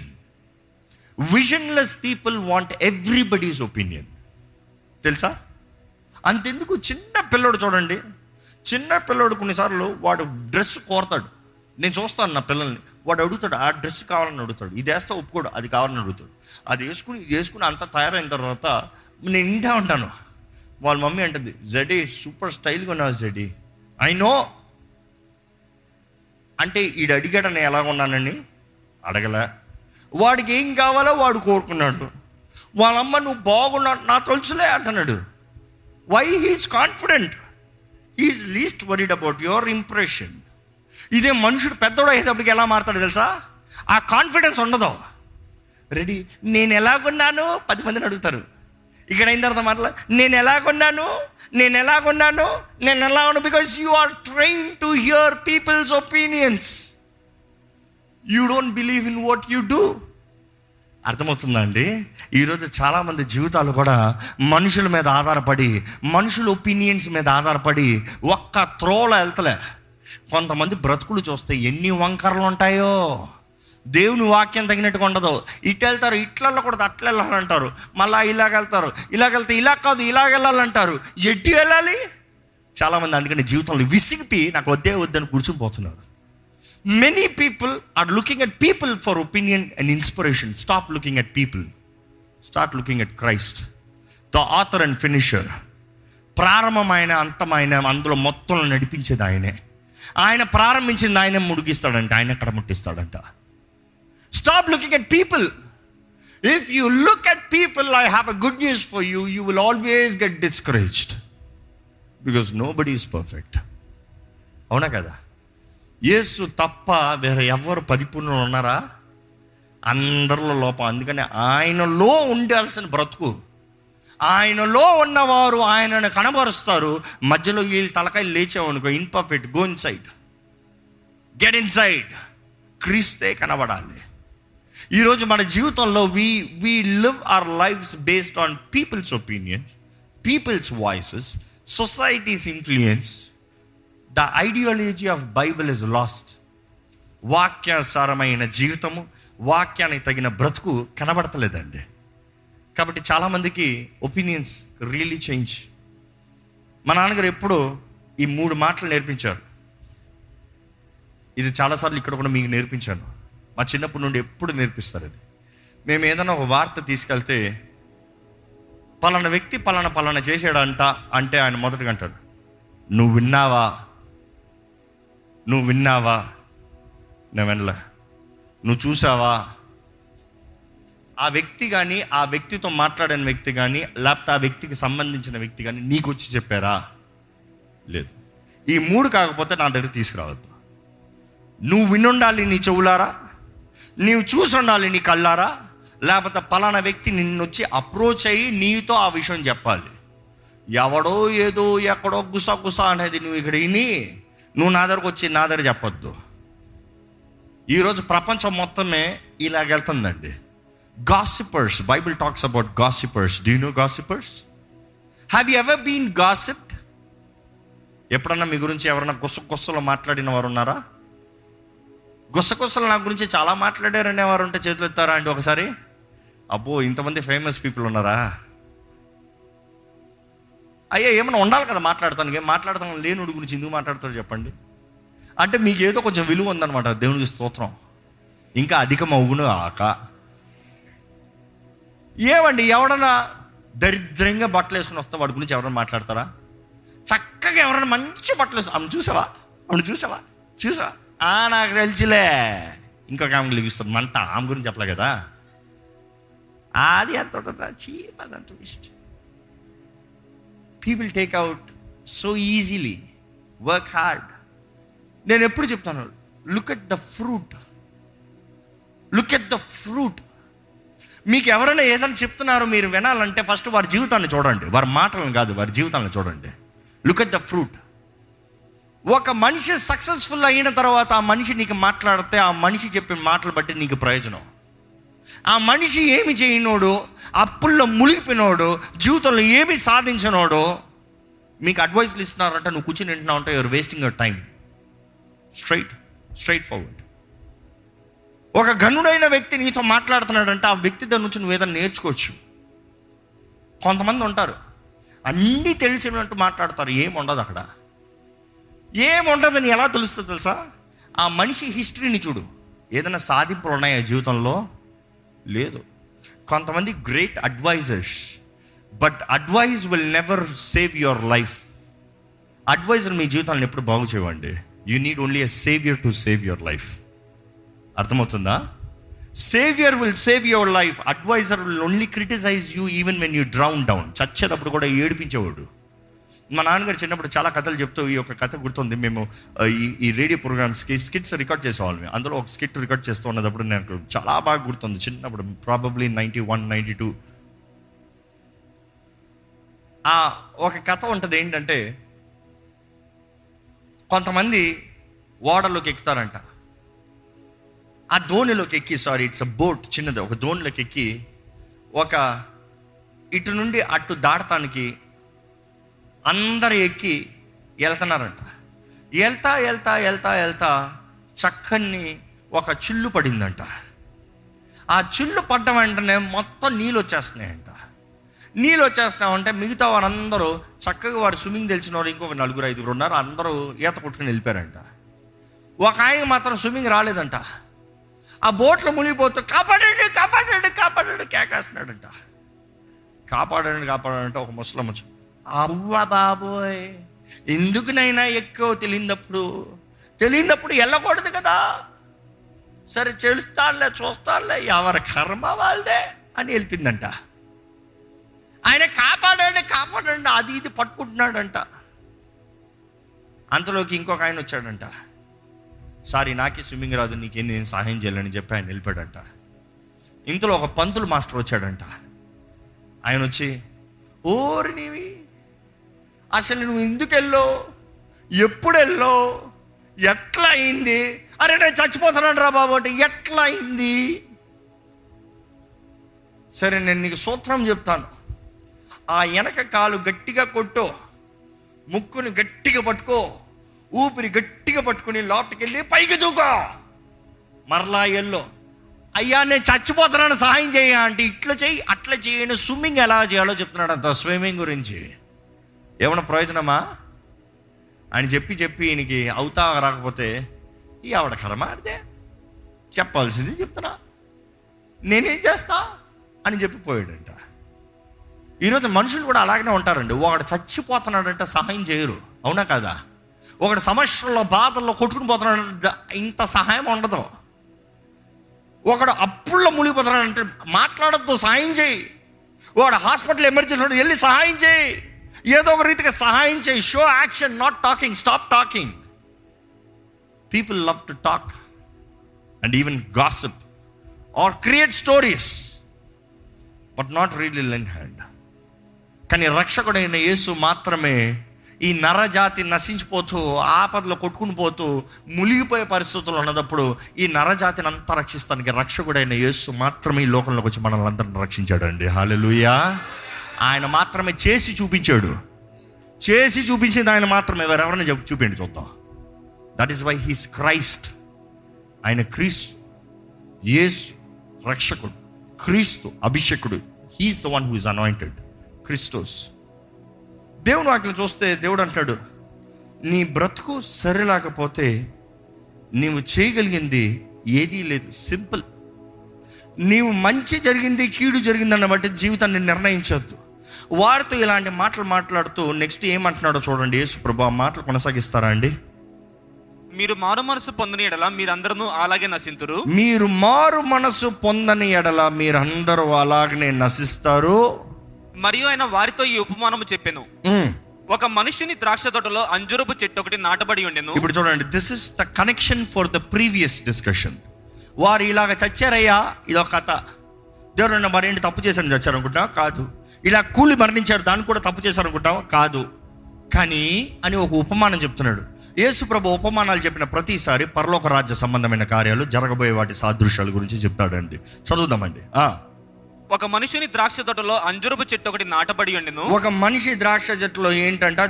visionless people want everybody's opinion తెలుసా? అంతెందుకు? చిన్న పిల్లోడు చూడండి. చిన్న పిల్లోడు కొన్నిసార్లు వాడు డ్రెస్ కోరతాడు. నేను చూస్తాను నా పిల్లల్ని. వాడు అడుగుతాడు ఆ డ్రెస్ కావాలని అడుగుతాడు. ఇది వేస్తే ఒప్పుకోడు. అది కావాలని అడుగుతాడు. అది వేసుకుని ఇది వేసుకుని అంతా తయారైన తర్వాత నేను ఇంటా ఉంటాను. వాళ్ళ మమ్మీ అంటుంది జడీ సూపర్ స్టైల్గా ఉన్నావు జడీ. I know. అంటే ఈడు అడిగాడని ఎలా ఉన్నానని? అడగలే. వాడికి ఏం కావాలో వాడు కోరుకున్నాడు. వాళ్ళమ్మ నువ్వు బాగున్నా నా తొలుసులే అంటున్నాడు. Why he's confident he is least worried about your impression ఇదే మనుషుడు పెద్దోడు అయ్యేటప్పటికి ఎలా మారుతాడు తెలుసా? ఆ కాన్ఫిడెన్స్ ఉండదు. రెడీ నేను ఎలాగున్నాను? పది మందిని అడుగుతారు. ఇక్కడ అయిన తర్వాత మాట్లా నేను ఎలాగున్నాను? నేను ఎలాగున్నాను? నేను ఎలా ఉన్నాను? Because you are train to hear people's opinions you don't believe in what you do అర్థమవుతుందా అండి? ఈరోజు చాలామంది జీవితాలు కూడా మనుషుల మీద ఆధారపడి మనుషుల ఒపీనియన్స్ మీద ఆధారపడి ఒక్క త్రోల వెళ్తలే. కొంతమంది బ్రతుకులు చూస్తే ఎన్ని వంకరలు ఉంటాయో. దేవుని వాక్యం తగినట్టుగా ఉండదు. ఇటు వెళ్తారు ఇట్లలో కూడా అట్లా వెళ్ళాలంటారు. మళ్ళీ ఇలాగ వెళ్తారు ఇలాగ వెళ్తే ఇలా కాదు ఇలాగ వెళ్ళాలంటారు. ఎట్టి వెళ్ళాలి? చాలామంది అందుకని జీవితంలో విసిగిపి నాకు వద్దే వద్దని కూర్చుని పోతున్నారు. Many people are looking at people for opinion and inspiration stop looking at people start looking at Christ the author and finisher ప్రారంభమైన అంతమైన అందులో మొత్తం నడిపించేది ఆయనే. ఆయన ప్రారంభించింది ఆయన ముడిగిస్తాడంట ఆయన ఎక్కడ ముట్టిస్తాడంట stop looking at people if you look at people I have a good news for you you will always get discouraged because nobody is perfect అవునా కదా? యేసు తప్ప వేరే ఎవరు పరిపూర్ణులు ఉన్నారా? అందరిలో లోపం. అందుకని ఆయనలో ఉండాల్సిన బ్రతుకు ఆయనలో ఉన్నవారు ఆయనను కనబరుస్తారు. మధ్యలో వీళ్ళు తలకాయ లేచామనుకో imperfect go inside get inside క్రీస్తే కనబడాలి. ఈరోజు మన జీవితంలో we we live our lives based on people's opinions people's voices society's influence the ideology of Bible is lost వాక్యానుసారమైన జీవితము వాక్యానికి తగిన బ్రతుకు కనబడతలేదండి. కాబట్టి చాలామందికి ఒపీనియన్స్ రియలీ చేంజ్ మా నాన్నగారు ఎప్పుడూ ఈ మూడు మాటలు నేర్పించారు. ఇది చాలాసార్లు ఇక్కడ కూడా మీకు నేర్పించాను. మా చిన్నప్పటి నుండి ఎప్పుడు నేర్పిస్తారు అది మేము ఏదైనా ఒక వార్త తీసుకెళ్తే పలానా వ్యక్తి పలానా పలానా చేసాడంట అంటే ఆయన మొదటగా అంటారు. నువ్వు విన్నావా? నువ్వు విన్నావా? నేను వినలే. నువ్వు చూసావా? ఆ వ్యక్తి కానీ ఆ వ్యక్తితో మాట్లాడిన వ్యక్తి కానీ లేకపోతే ఆ వ్యక్తికి సంబంధించిన వ్యక్తి కానీ నీకు వచ్చి చెప్పారా? లేదు. ఈ మూడు కాకపోతే నా దగ్గర తీసుకురావద్దు. నువ్వు వినుండాలి నీ చెవులారా? నీవు చూసి ఉండాలి నీ కళ్ళారా? లేకపోతే పలానా వ్యక్తి నిన్ను వచ్చి అప్రోచ్ అయ్యి నీతో ఆ విషయం చెప్పాలి. ఎవడో ఏదో ఎక్కడో గుసా గుసా అనేది నువ్వు ఇక్కడ విని నువ్వు నా దగ్గరకు వచ్చి నా దగ్గర చెప్పొద్దు. ఈరోజు ప్రపంచం మొత్తమే ఇలాగెళ్తుందండి. Gossipers Bible talks about gossipers do no gossipers have you ever been gossip ఎప్పుడన్నా మీ గురించి ఎవరన్నా గుస గుస్సలో మాట్లాడిన వారు ఉన్నారా? గుసగుసలు నా గురించి చాలా మాట్లాడారనే వారు ఉంటే చేతులు ఎత్తారా అండి ఒకసారి? అబ్బో ఇంతమంది ఫేమస్ పీపుల్ ఉన్నారా? అయ్యా ఏమైనా ఉండాలి కదా మాట్లాడతాను ఏం మాట్లాడతాను లేనుడి గురించి ఎందుకు మాట్లాడతారు చెప్పండి. అంటే మీకు ఏదో కొంచెం విలువ ఉందన్నమాట. దేవునికి స్తోత్రం. ఇంకా అధికం అవును ఆక. ఏమండి ఎవడన్నా దరిద్రంగా బట్టలు వేసుకుని వస్తే వాడి గురించి ఎవరైనా మాట్లాడతారా? చక్కగా ఎవరైనా మంచి బట్టలు వేసుకుని ఆమె చూసావా? ఆమె చూసావా? చూసావా? ఆ నాకు తెలిసిలే. ఇంకొక ఆమె లిగిస్తుంది. మంట ఆమె గురించి చెప్పలే కదా. అది అంత ఉంటుందా cheap people take out so easily work hard నేను ఎప్పుడు చెప్తాను? Look at the fruit look at the fruit మీకు ఎవరైనా ఏదైనా చెప్తున్నారో మీరు వినాలంటే ఫస్ట్ వారి జీవితాన్ని చూడండి. వారి మాటలను కాదు వారి జీవితాలను చూడండి. లుక్ ఎట్ ద ఫ్రూట్ ఒక మనిషి సక్సెస్ఫుల్ అయిన తర్వాత ఆ మనిషి నీకు మాట్లాడితే ఆ మనిషి చెప్పిన మాటలు బట్టి నీకు ప్రయోజనం. ఆ మనిషి ఏమి చేయనోడు అప్పుల్లో మునిగిపోయినోడు జీవితంలో ఏమి సాధించినోడు మీకు అడ్వైస్లు ఇస్తున్నారంటే నువ్వు కూర్చుని వింటున్నావు అంటే your wasting your time straight straightforward ఒక గనుడైన వ్యక్తి నీతో మాట్లాడుతున్నాడంటే ఆ వ్యక్తి దగ్గర నుంచి నువ్వు ఏదైనా నేర్చుకోవచ్చు. కొంతమంది ఉంటారు. అన్నీ తెలిసినట్టు మాట్లాడతారు. ఏముండదు అక్కడ. ఏముండదని ఎలా తెలుస్తుంది తెలుసా? ఆ మనిషి హిస్టరీని చూడు. ఏదైనా సాధింపులు ఉన్నాయా జీవితంలో? లేదు. కొంతమంది great advisers. But advice will never save your life. Adviser మీ జీవితాలను ఎప్పుడు బాగు చేయండి you need only a saviour to save your life. అర్థమవుతుందా? Saviour will save your life adviser will only criticise you even when you drown down చచ్చేటప్పుడు కూడా ఏడిపించేవాడు. మా నాన్నగారు చిన్నప్పుడు చాలా కథలు చెప్తూ ఈ యొక్క కథ గుర్తుంది. మేము ఈ ఈ రేడియో ప్రోగ్రామ్స్కి స్కిట్స్ రికార్డ్ చేసేవాళ్ళం అందులో ఒక స్కిట్ రికార్డ్ చేస్తూ ఉన్నప్పుడు నాకు చాలా బాగా గుర్తుంది. చిన్నప్పుడు probably ninety one ninety two ఒక కథ ఉంటుంది ఏంటంటే కొంతమంది ఓడలోకి ఎక్కుతారంట. ఆ దోణిలోకి ఎక్కి సారీ ఇట్స్ అ బోట్ చిన్నది ఒక దోణిలోకి ఎక్కి ఒక ఇటు నుండి అటు దాటటానికి అందరు ఎక్కి వెళ్తున్నారంట. వెళ్తా వెళ్తా వెళ్తా వెళ్తా చక్కని ఒక చిల్లు పడిందంట. ఆ చిల్లు పడ్డ వెంటనే మొత్తం నీళ్ళు వచ్చేస్తున్నాయంట. నీళ్ళు వచ్చేస్తామంటే మిగతా వారందరూ చక్కగా వారు స్విమ్మింగ్ తెలిసిన వారు ఇంకొక నలుగురు ఐదుగురు ఉన్నారు అందరూ ఈత కొట్టుకుని వెళ్ళిపోయారంట. ఒక ఆయన మాత్రం స్విమ్మింగ్ రాలేదంట. ఆ బోట్లో మునిగిపోతూ కాపాడండి కాపాడండి కాపాడండి కేకేస్తున్నాడంట. కాపాడండి కాపాడంటే ఒక ముసలం వచ్చి అవ్వ బాబోయ్ ఎందుకునైనా ఎక్కువ తెలియనప్పుడు? తెలియనప్పుడు వెళ్ళకూడదు కదా. సరే చెలుస్తానులే చూస్తానులే ఎవరి కర్మ వాళ్ళదే అని వెళ్ళిందంట ఆయన కాపాడండి కాపాడండి అది ఇది పట్టుకుంటున్నాడంట. అంతలోకి ఇంకొక ఆయన వచ్చాడంట. సారీ నాకే స్విమ్మింగ్ రాదు నీకేం నేను సహాయం చేయాలని చెప్పి ఆయన వెళ్ళిపోయాడంట ఇంతలో ఒక పంతులు మాస్టర్ వచ్చాడంట. ఆయన వచ్చి ఓరి నీవి అసలు నువ్వు ఎందుకు వెళ్ళో ఎప్పుడు వెళ్ళో ఎట్లా అయింది? అరే నేను చచ్చిపోతున్నాను రా బాబు అంటే ఎట్లా అయింది? సరే నేను నీకు సూత్రం చెప్తాను. ఆ వెనక కాలు గట్టిగా కొట్టు ముక్కుని గట్టిగా పట్టుకో. ఊపిరి గట్టిగా పట్టుకుని లోపలికి వెళ్ళి పైకి దూకో. మరలా ఎల్లో. అయ్యా నేను చచ్చిపోతున్నాను సహాయం చేయ అంటే ఇట్లా చెయ్యి అట్లా చేయను స్విమ్మింగ్ ఎలా చేయాలో చెప్తున్నాడు అంత స్విమ్మింగ్ గురించి. ఏమైనా ప్రయోజనమా? అని చెప్పి చెప్పి ఈయనకి అవుతా రాకపోతే ఈ ఆవిడ కరమాడితే చెప్పాల్సింది చెప్తున్నా. నేనేం చేస్తా? అని చెప్పి పోయాడంట. ఈరోజు మనుషులు కూడా అలాగనే ఉంటారండి. వాడు చచ్చిపోతున్నాడంటే సహాయం చేయరు. అవునా కదా? ఒకడు సమస్యల్లో బాధల్లో కొట్టుకుని పోతున్నాడు ఇంత సహాయం ఉండదు. ఒకడు అప్పుల్లో మునిగిపోతున్నాడంటే మాట్లాడద్దు సహాయం చేయి. వాడు హాస్పిటల్ ఎమర్జెన్సీ వెళ్ళి సహాయం చేయి. ఏదో ఒక రీతిగా సహాయం చేయి. Show action not talking stop talking people love to talk and even gossip or create stories but not really lend hand కానీ రక్షకుడైన యేసు మాత్రమే ఈ నరజాతి నశించిపోతూ ఆపదలో కొట్టుకుని పోతూ మునిగిపోయే పరిస్థితులు ఉన్నప్పుడు ఈ నరజాతిని అంతా రక్షిస్తానికి రక్షకుడైన యేసు మాత్రమే ఈ లోకంలోకి వచ్చి మనల్ని అందరిని రక్షించాడండి. హాలెలుయా ఆయన మాత్రమే చేసి చూపించాడు. చేసి చూపించింది ఆయన మాత్రమే. ఎవరెవరైనా చెప్పు చూపించండి చూద్దాం. That is why he's Christ ఆయన క్రీస్తు యేసు రక్షకుడు క్రీస్తు అభిషేకుడు. He's the one who is anointed Christos దేవుడు వాటిని చూస్తే దేవుడు అంటాడు నీ బ్రతుకు సరిలేకపోతే నీవు చేయగలిగింది ఏదీ లేదు. సింపుల్. నీవు మంచి జరిగింది కీడు జరిగిందన్న బట్టి జీవితాన్ని నిర్ణయించవద్దు వారితో ఇలాంటి మాటలు మాట్లాడుతూ నెక్స్ట్ ఏమంటున్నాడో చూడండి. యేసు ప్రభు ఆ మాటలు కొనసాగిస్తారా అండి? మీరు మారు మనసు పొందని ఎడల మీరందరూ అలాగే నశింతురు. మీరు మారు మనసు పొందని ఎడల మీరందరూ అలాగనే నశిస్తారు. మరియు ఆయన వారితో ఈ ఉపమానము చెప్పెను. ఉమ్. ఒక మనుషుని ద్రాక్ష తోటలో అంజురపు చెట్టు ఒకటి నాటబడి ఉండెను. ఇప్పుడు చూడండి this is the connection for the previous discussion వారు ఇలాగ చచ్చారయ్యా ఇదొక కథ. దేవుడు మరేంటి తప్పు చేశారని చచ్చారు అనుకుంటా కాదు. ఇలా కూలి మరణించారు దాన్ని కూడా తప్పు చేశారు అనుకుంటాం కాదు. కానీ అని ఒక ఉపమానం చెప్తున్నాడు. యేసు ప్రభు ఉపమానాలు చెప్పిన ప్రతిసారి పరలోక రాజ్య సంబంధమైన కార్యాలు జరగబోయే వాటి సాదృశ్యాల గురించి చెప్తాడండి. చదువుదామండి. ఆ. ఒక మనుషుని ద్రాక్ష తోటలో అంజురపు చెట్టు ఒకటి నాటబడి ఉండెను. ఒక మనిషి ద్రాక్ష చెట్టులో ఏంటంట?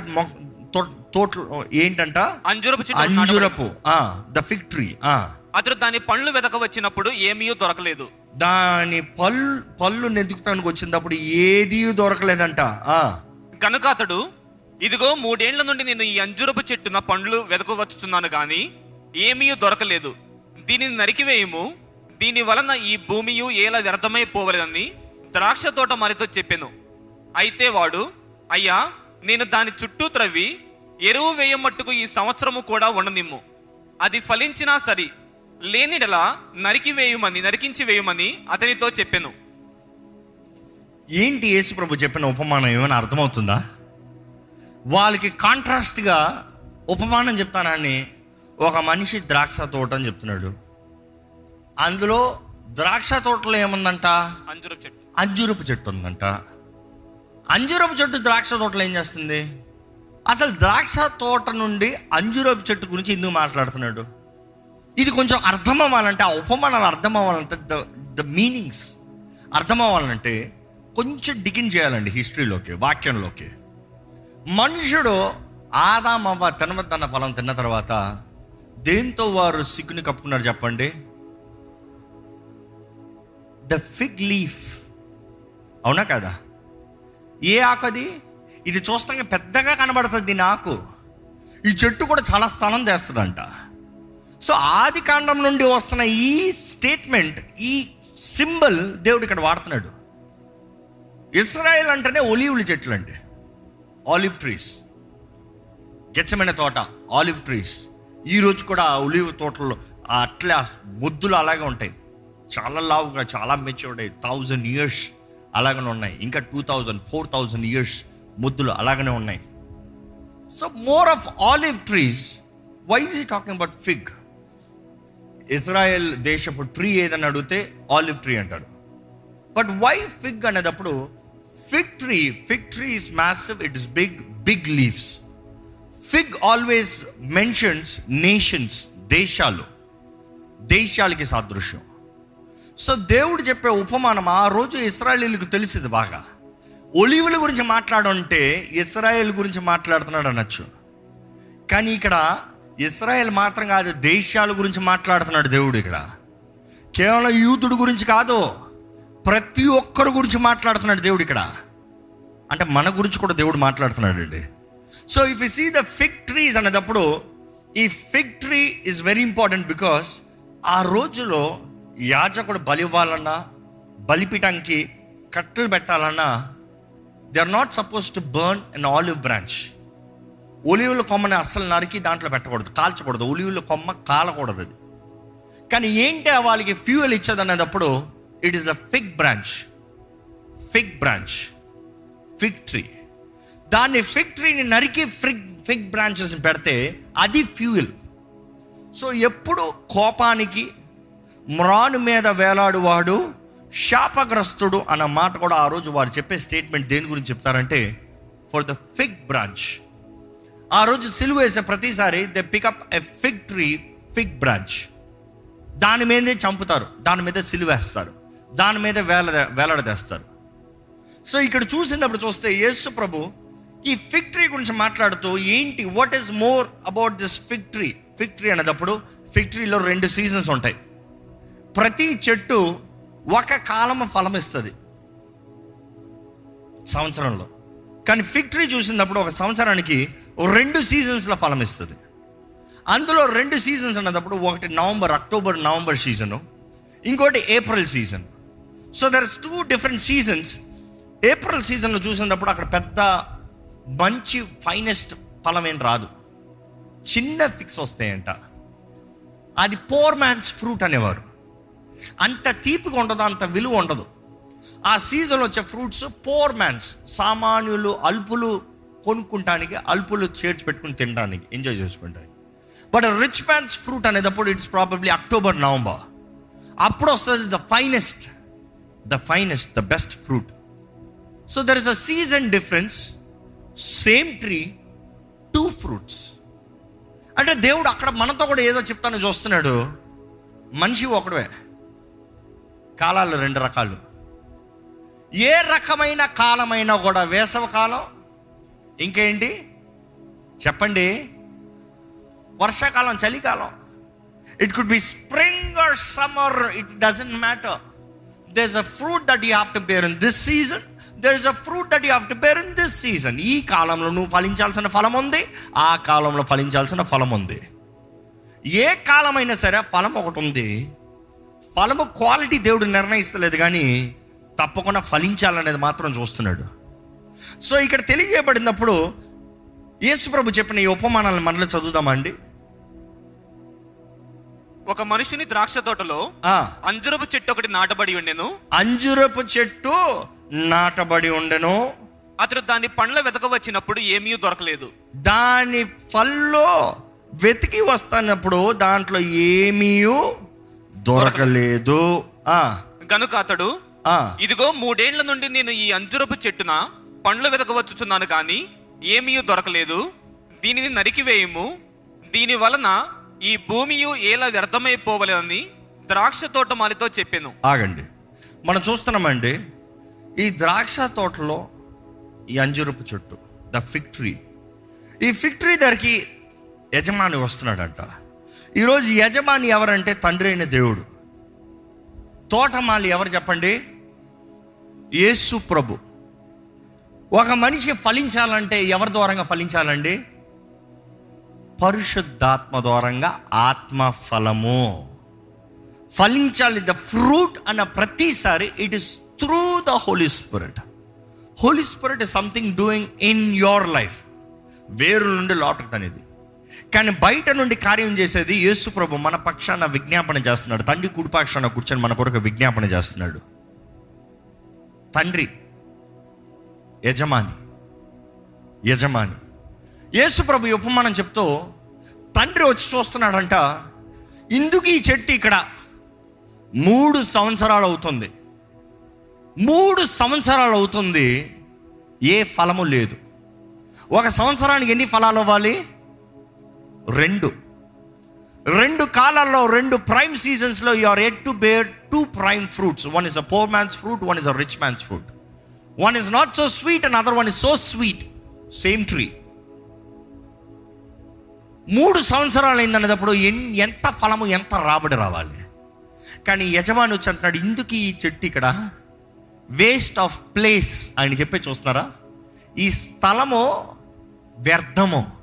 తోటలో ఏంటంట? అంజురపు చెట్టు అంజురపు. ద ఫిగ్ ట్రీ అతడు దాని పండ్లు వెదక వచ్చినప్పుడు ఏమీ దొరకలేదు. దాని పళ్ళు పళ్ళు నెదుకుతానికి వచ్చినప్పుడు ఏది దొరకలేదంట కనుక అతడు ఇదిగో మూడేండ్ల నుండి నేను ఈ అంజురపు చెట్టున పండ్లు వెదకవచ్చుతున్నాను గాని ఏమీ దొరకలేదు. దీనిని నరికివేయము. దీని వలన ఈ భూమియు ఏలా వ్యర్థమైపోవలేదని ద్రాక్ష తోట మరితో చెప్పాను. అయితే వాడు అయ్యా నేను దాని చుట్టూ త్రవ్వి ఎరువు వేయమట్టుకు ఈ సంవత్సరము కూడా ఉండనిమ్ము అది ఫలించినా సరి లేనిడలా నరికి వేయమని నరికించి వేయమని అతనితో చెప్పాను. ఏంటి యేసు ప్రభు చెప్పిన ఉపమానం? ఏమైనా అర్థమవుతుందా? వాళ్ళకి కాంట్రాస్ట్గా ఉపమానం చెప్తానని ఒక మనిషి ద్రాక్ష తోట అని చెప్తున్నాడు. అందులో ద్రాక్ష తోటలో ఏముందంట? అంజురపు చెట్టు. అంజూరపు చెట్టు ఉందంట. అంజూరపు చెట్టు ద్రాక్ష తోటలో ఏం చేస్తుంది? అసలు ద్రాక్ష తోట నుండి అంజూరపు చెట్టు గురించి ఎందుకు మాట్లాడుతున్నాడు? ఇది కొంచెం అర్థం అవ్వాలంటే ఆ ఉపమానాలు అర్థం అవ్వాలంటే ద ద మీనింగ్స్ అర్థం అవ్వాలంటే కొంచెం డిగిన్ చేయాలండి హిస్టరీలోకి వాక్యంలోకి. మనుషుడు ఆదామవ్వ తినవద్దన్న ఫలం తిన్న తర్వాత దేంతో వారు సిగ్గుని కప్పుకున్నారు చెప్పండి? ద ఫిగ్ లీఫ్ అవునా కదా? ఏ ఆకు అది ఇది చూస్తాగా పెద్దగా కనబడుతుంది దీని ఆకు ఈ చెట్టు కూడా చాలా స్థలం చేస్తుందంట సో ఆది కాండం నుండి వస్తున్న ఈ స్టేట్మెంట్ ఈ సింబల్ దేవుడు ఇక్కడ వాడుతున్నాడు. ఇస్రాయల్ అంటేనే ఒలీవుల చెట్లు అండి ఆలివ్ ట్రీస్. గెచ్చమైన తోట ఆలివ్ ట్రీస్. ఈ రోజు కూడా ఆ ఒలివ్ తోటలో అట్లా ముద్దులు అలాగే ఉంటాయి. చాలా లావుగా చాలా మెచ్యూర్డ్ అయ్యి థౌజండ్ ఇయర్స్ అలాగనే ఉన్నాయి. ఇంకా two thousand four thousand years ముద్దులు అలాగనే ఉన్నాయి. So more of olive trees why is he talking about fig Israel దేశపు ట్రీ ఏదని అడిగితే ఆలివ్ ట్రీ అంటాడు. బట్ వై ఫిగ్ అనేటప్పుడు fig tree fig tree is massive it is big big leaves fig always mentions nations దేశాలు. దేశాలకి సాదృశ్యం. సో దేవుడు చెప్పే ఉపమానం ఆ రోజు ఇస్రాయలీలకు తెలిసింది బాగా. ఒలివుల గురించి మాట్లాడంటే ఇస్రాయేల్ గురించి మాట్లాడుతున్నాడు అనొచ్చు. కానీ ఇక్కడ ఇస్రాయేల్ మాత్రం కాదు దేశాల గురించి మాట్లాడుతున్నాడు దేవుడు ఇక్కడ. కేవలం యూతుడు గురించి కాదు ప్రతి ఒక్కరి గురించి మాట్లాడుతున్నాడు దేవుడు ఇక్కడ. అంటే మన గురించి కూడా దేవుడు మాట్లాడుతున్నాడు అండి so if you see the fig trees అనేటప్పుడు ఈ fig tree is very important because ఆ రోజులో యాజకుడు బలి ఇవ్వాలన్నా బలిపీఠానికి కట్టెలు పెట్టాలన్నా they are not suppose to burn an olive branch ఒలివుల కొమ్మని అస్సలు నరికి దాంట్లో పెట్టకూడదు కాల్చకూడదు. ఒలివుల కొమ్మ కాలకూడదు అది. కానీ ఏంటి వాళ్ళకి fuel ఇచ్చేదనేటప్పుడు it is a fig branch fig branch fig tree దాన్ని ఫిగ్ ట్రీని నరికి ఫిగ్ ఫిగ్ బ్రాంచెస్ని పెడితే అది ఫ్యూయల్ సో ఎప్పుడు కోపానికి మ్రాన్ మీద వేలాడువాడు శాపగ్రస్తుడు అన్న మాట కూడా ఆ రోజు వారు చెప్పే స్టేట్మెంట్ దేని గురించి చెప్తారంటే ఫర్ ద ఫిగ్ బ్రాంచ్ ఆ రోజు సిలువ వేసే ప్రతిసారి they pick up a fig tree fig branch దాని మీదే చంపుతారు దాని మీద సిలువేస్తారు దాని మీద వేల వేలాడదేస్తారు. సో ఇక్కడ చూసినప్పుడు చూస్తే యేసు ప్రభు ఈ ఫిగ్ ట్రీ గురించి మాట్లాడుతూ ఏంటి? What is more about this fig tree fig tree అనేటప్పుడు ఫిగ్ ట్రీలో రెండు సీజన్స్ ఉంటాయి. ప్రతి చెట్టు ఒక కాలం ఫలం ఇస్తుంది సంవత్సరంలో. కానీ ఫిగ్ ట్రీ చూసినప్పుడు ఒక సంవత్సరానికి రెండు సీజన్స్లో ఫలం ఇస్తుంది అందులో రెండు సీజన్స్ అన్నప్పుడు ఒకటి నవంబర్ అక్టోబర్ నవంబర్ సీజను ఇంకోటి April season so there is two different seasons April సీజన్లో చూసినప్పుడు అక్కడ పెద్ద మంచి ఫైనెస్ట్ ఫలం ఏం రాదు. చిన్న ఫిక్స్ వస్తాయంట. అది పోర్ మ్యాన్స్ ఫ్రూట్ అనేవారు. అంత తీపిగా ఉండదు అంత విలువ ఉండదు. ఆ సీజన్లో వచ్చే ఫ్రూట్స్ పోర్ మ్యాన్స్ సామాన్యులు అల్పులు కొనుక్కుంటానికి అల్పులు చేర్చి పెట్టుకుని తినడానికి ఎంజాయ్ చేసుకుంటానికి. బట్ రిచ్ మ్యాన్స్ ఫ్రూట్ అనేటప్పుడు ఇట్స్ ప్రాబబ్లీ అక్టోబర్ నవంబర్ అప్పుడు వస్తుంది the finest the finest the best fruit so there is a season difference same tree two fruits అంటే దేవుడు అక్కడ మనతో కూడా ఏదో చెప్తాను చూస్తున్నాడు మనిషి ఒకడే కాలాలు రెండు రకాలు. ఏ రకమైన కాలమైనా కూడా వేసవ కాలం ఇంకేంటి? చెప్పండి. వర్షాకాలం చలికాలం. It could be spring or summer it doesn't matter there is a fruit that you have to bear in this season there is a fruit that you have to bear in this season ఈ కాలంలో నువ్వు ఫలించాల్సిన ఫలం ఉంది ఆ కాలంలో ఫలించాల్సిన ఫలం ఉంది. ఏ కాలమైనా సరే ఫలం ఒకటి ఉంది. ఫలము క్వాలిటీ దేవుడు నిర్ణయిస్తలేదు కానీ తప్పకుండా ఫలించాలనేది మాత్రం చూస్తున్నాడు. సో ఇక్కడ తెలియజేయబడినప్పుడు యేసుప్రభు చెప్పిన ఈ ఉపమానాలను మనలో చదువుదామండి ఒక మనుషుని ద్రాక్ష తోటలో ఆ, అంజురపు చెట్టు ఒకటి నాటబడి ఉండెను. అంజురపు చెట్టు నాటబడి ఉండెను. అతడు దాని పండ్ల వెతక వచ్చినప్పుడు ఏమీ దొరకలేదు. దాని ఫల్లో వెతికి వస్తున్నప్పుడు దాంట్లో ఏమీ దొరకలేదు. ఆ, గనుక అతడు ఆ, ఇదిగో మూడేళ్ళ నుండి నేను ఈ అంజురపు చెట్టున పండ్లు వెతకవచ్చుచున్నాను కానీ ఏమీ దొరకలేదు. దీనిని నరికివేయము. దీని వలన ఈ భూమియు ఎలా వ్యర్థమైపోవలేదని ద్రాక్ష తోట మాలితో చెప్పాను. ఆగండి. మనం చూస్తున్నామండి ఈ ద్రాక్ష తోటలో ఈ అంజురపు చెట్టు ద ఫిగ్ ట్రీ. ఈ ఫిగ్ ట్రీ దగ్గరికి యజమాని వస్తున్నాడంట. ఈరోజు యజమాని ఎవరంటే తండ్రి అయిన దేవుడు. తోటమాలి ఎవరు చెప్పండి? యేసు ప్రభు. ఒక మనిషి ఫలించాలంటే ఎవరి ద్వారంగా ఫలించాలండి? పరిశుద్ధాత్మ ద్వారంగా ఆత్మ ఫలము ఫలించాలి ద ఫ్రూట్ అన్న ప్రతిసారి it is through the Holy Spirit. Holy Spirit is something doing in your life. వేరు నుండి లోపలికి అనేది కానీ బయట నుండి కార్యం చేసేది యేసు ప్రభు మన పక్షాన విజ్ఞాపన చేస్తున్నాడు. తండ్రి కుడిపక్షాన కూర్చొని మన కొరకు విజ్ఞాపన చేస్తున్నాడు. తండ్రి యజమాని యజమాని. యేసు ప్రభు ఉపమానం చెప్తూ తండ్రి వచ్చి చూస్తున్నాడంట ఇందుకు ఈ చెట్టు ఇక్కడ మూడు సంవత్సరాలు అవుతుంది. మూడు సంవత్సరాలు అవుతుంది ఏ ఫలము లేదు. ఒక సంవత్సరానికి ఎన్ని ఫలాలు అవ్వాలి? రెండు. రెండు కాలాల్లో రెండు prime సీజన్స్లో you are at to bear two prime fruits one is a poor man's fruit one is a rich man's fruit one is not so sweet and other one is so sweet same tree మూడు సంవత్సరాలు అయిందనేటప్పుడు ఎంత ఫలము ఎంత రాబడి రావాలి? కానీ యజమాని వచ్చి అంటున్నాడు ఇందుకు ఈ చెట్టు ఇక్కడ వేస్ట్ ఆఫ్ ప్లేస్ అని చెప్పి చూస్తున్నారా? ఈ స్థలము వ్యర్థము.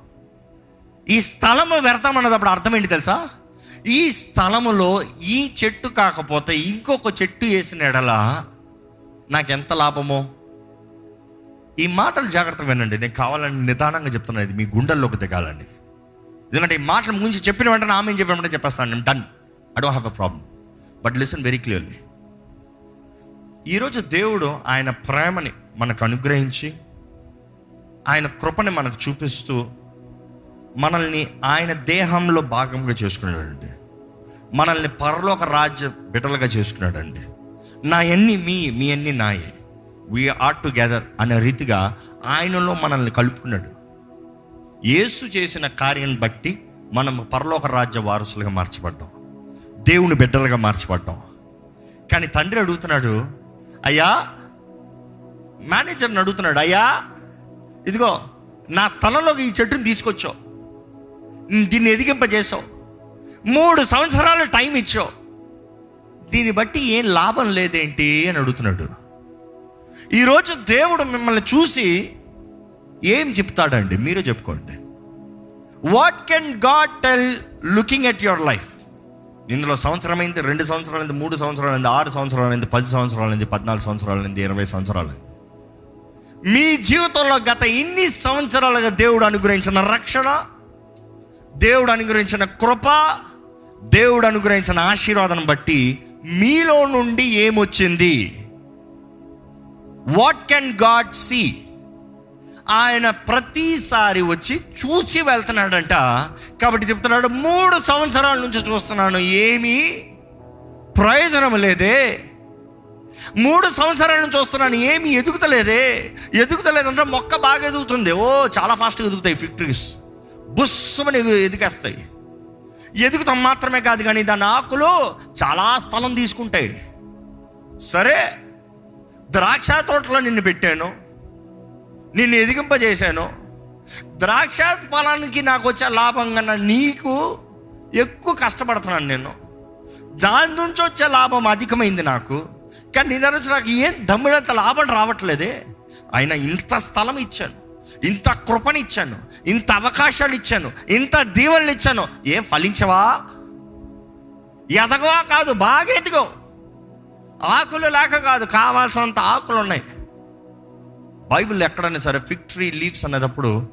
ఈ స్థలము వ్యర్థం అన్నదప్పుడు అర్థం ఏంటి తెలుసా? ఈ స్థలములో ఈ చెట్టు కాకపోతే ఇంకొక చెట్టు వేసిన ఎడల నాకెంత లాభమో? ఈ మాటలు జాగ్రత్తగా వినండి. నేను కావాలని నిదానంగా చెప్తున్నాను ఇది మీ గుండెల్లోకి దిగాలండి. ఎందుకంటే ఈ మాటలు ముంచి చెప్పిన వెంటనే ఆమె చెప్పిన వెంటనే చెప్పేస్తాను. నేను done I don't have a problem but listen very clearly ఈరోజు దేవుడు ఆయన ప్రేమని మనకు అనుగ్రహించి ఆయన కృపని మనకు చూపిస్తూ మనల్ని ఆయన దేహంలో భాగంగా చేసుకున్నాడండి. మనల్ని పరలోక రాజ్య బిడ్డలుగా చేసుకున్నాడండి. నా ఎన్ని మీ మీ అన్ని నాయే. వీ ఆర్ టుగెదర్ అనే రీతిగా ఆయనలో మనల్ని కలుపుకున్నాడు. యేసు చేసిన కార్యం బట్టి మనం పరలోక రాజ్య వారసులుగా మార్చబడ్డాం. దేవుని బిడ్డలుగా మార్చబడ్డాం. కానీ తండ్రి అడుగుతున్నాడు అయ్యా మేనేజర్ని అడుగుతున్నాడు అయ్యా ఇదిగో నా స్థలంలోకి ఈ చెట్టుని తీసుకొచ్చావు. దీన్ని ఎదిగింపజేసావు మూడు సంవత్సరాలు టైం ఇచ్చావు. దీన్ని బట్టి ఏం లాభం లేదేంటి అని అడుగుతున్నాడు. ఈరోజు దేవుడు మిమ్మల్ని చూసి ఏం చెప్తాడండి? మీరే చెప్పుకోండి. What can God tell looking at your life ఇందులో సంవత్సరమైంది రెండు సంవత్సరాలైంది మూడు సంవత్సరాలైంది ఆరు సంవత్సరాలైంది పది సంవత్సరాలైంది పద్నాలుగు సంవత్సరాలైంది ఇరవై సంవత్సరాలైంది. మీ జీవితంలో గత ఇన్ని సంవత్సరాలుగా దేవుడు అనుగ్రహించిన రక్షణ దేవుడు అనుగ్రహించిన కృప దేవుడు అనుగ్రహించిన ఆశీర్వాదం బట్టి మీలో నుండి ఏమొచ్చింది? వాట్ కెన్ గాడ్ సీ ఆయన ప్రతిసారి వచ్చి చూసి వెళ్తున్నాడంట. కాబట్టి చెప్తున్నాడు మూడు సంవత్సరాల నుంచి చూస్తున్నాను ఏమీ ప్రయోజనం లేదే. మూడు సంవత్సరాల నుంచి చూస్తున్నాను ఏమీ ఎదుగుతలేదే. ఎదుగుతలేదంటే మొక్క బాగా ఎదుగుతుంది. ఓ చాలా ఫాస్ట్గా ఎదుగుతాయి ఫిక్టరీస్ బుస్సమని ఎదిగేస్తాయి ఎదుగుతాం మాత్రమే కాదు కానీ దాని ఆకులు చాలా స్థలం తీసుకుంటాయి. సరే ద్రాక్ష తోటలో నిన్ను పెట్టాను నిన్ను ఎదిగింపజేశాను. ద్రాక్ష ఫలానికి నాకు వచ్చే లాభం కన్నా నీకు ఎక్కువ కష్టపడుతున్నాను నేను. దాని నుంచి వచ్చే లాభం అధికమైంది నాకు. కానీ నీ నుంచి నాకు ఏం దమ్మినంత లాభం రావట్లేదే. అయినా ఇంత స్థలం ఇచ్చాను. ఇంత కృపనిచ్చాను ఇంత అవకాశాలు ఇచ్చాను ఇంత దీవెనలు ఇచ్చాను ఏం ఫలించవా? ఎదగవా కాదు బాగా ఎదిగో. ఆకులు లేక కాదు కావాల్సినంత ఆకులు ఉన్నాయి బైబిల్ ఎక్కడైనా సరే ఫిక్టరీ లీవ్స్ అనేటప్పుడు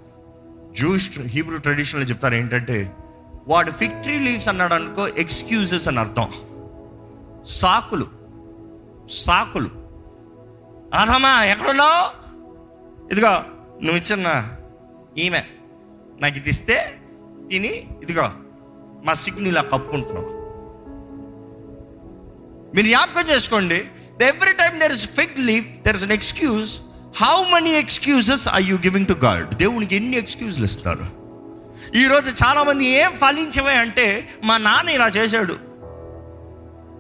జూస్ హీబ్రూ ట్రెడిషన్లో చెప్తారు ఏంటంటే వాడు ఫిక్టరీ లీవ్స్ అన్నాడు అనుకో ఎక్స్క్యూజెస్ అని అర్థం. సాకులు సాకులు. అదమ్మా ఎక్కడున్నావు? ఇదిగో నువ్వు ఇచ్చిన ఈమె. నాకు ఇది ఇస్తే తిని ఇదిగో. మా సిగ్ని ఇలా కప్పుకుంటున్నావు. మీరు జ్ఞాపకం చేసుకోండి. Every time there is fig leaf there is an excuse how many excuses I you giving to God దేవునికి ఎన్ని ఎక్స్క్యూజ్లు ఇస్తారు? ఈరోజు చాలామంది ఏం ఫలించవే అంటే మా నాన్న ఇలా చేశాడు.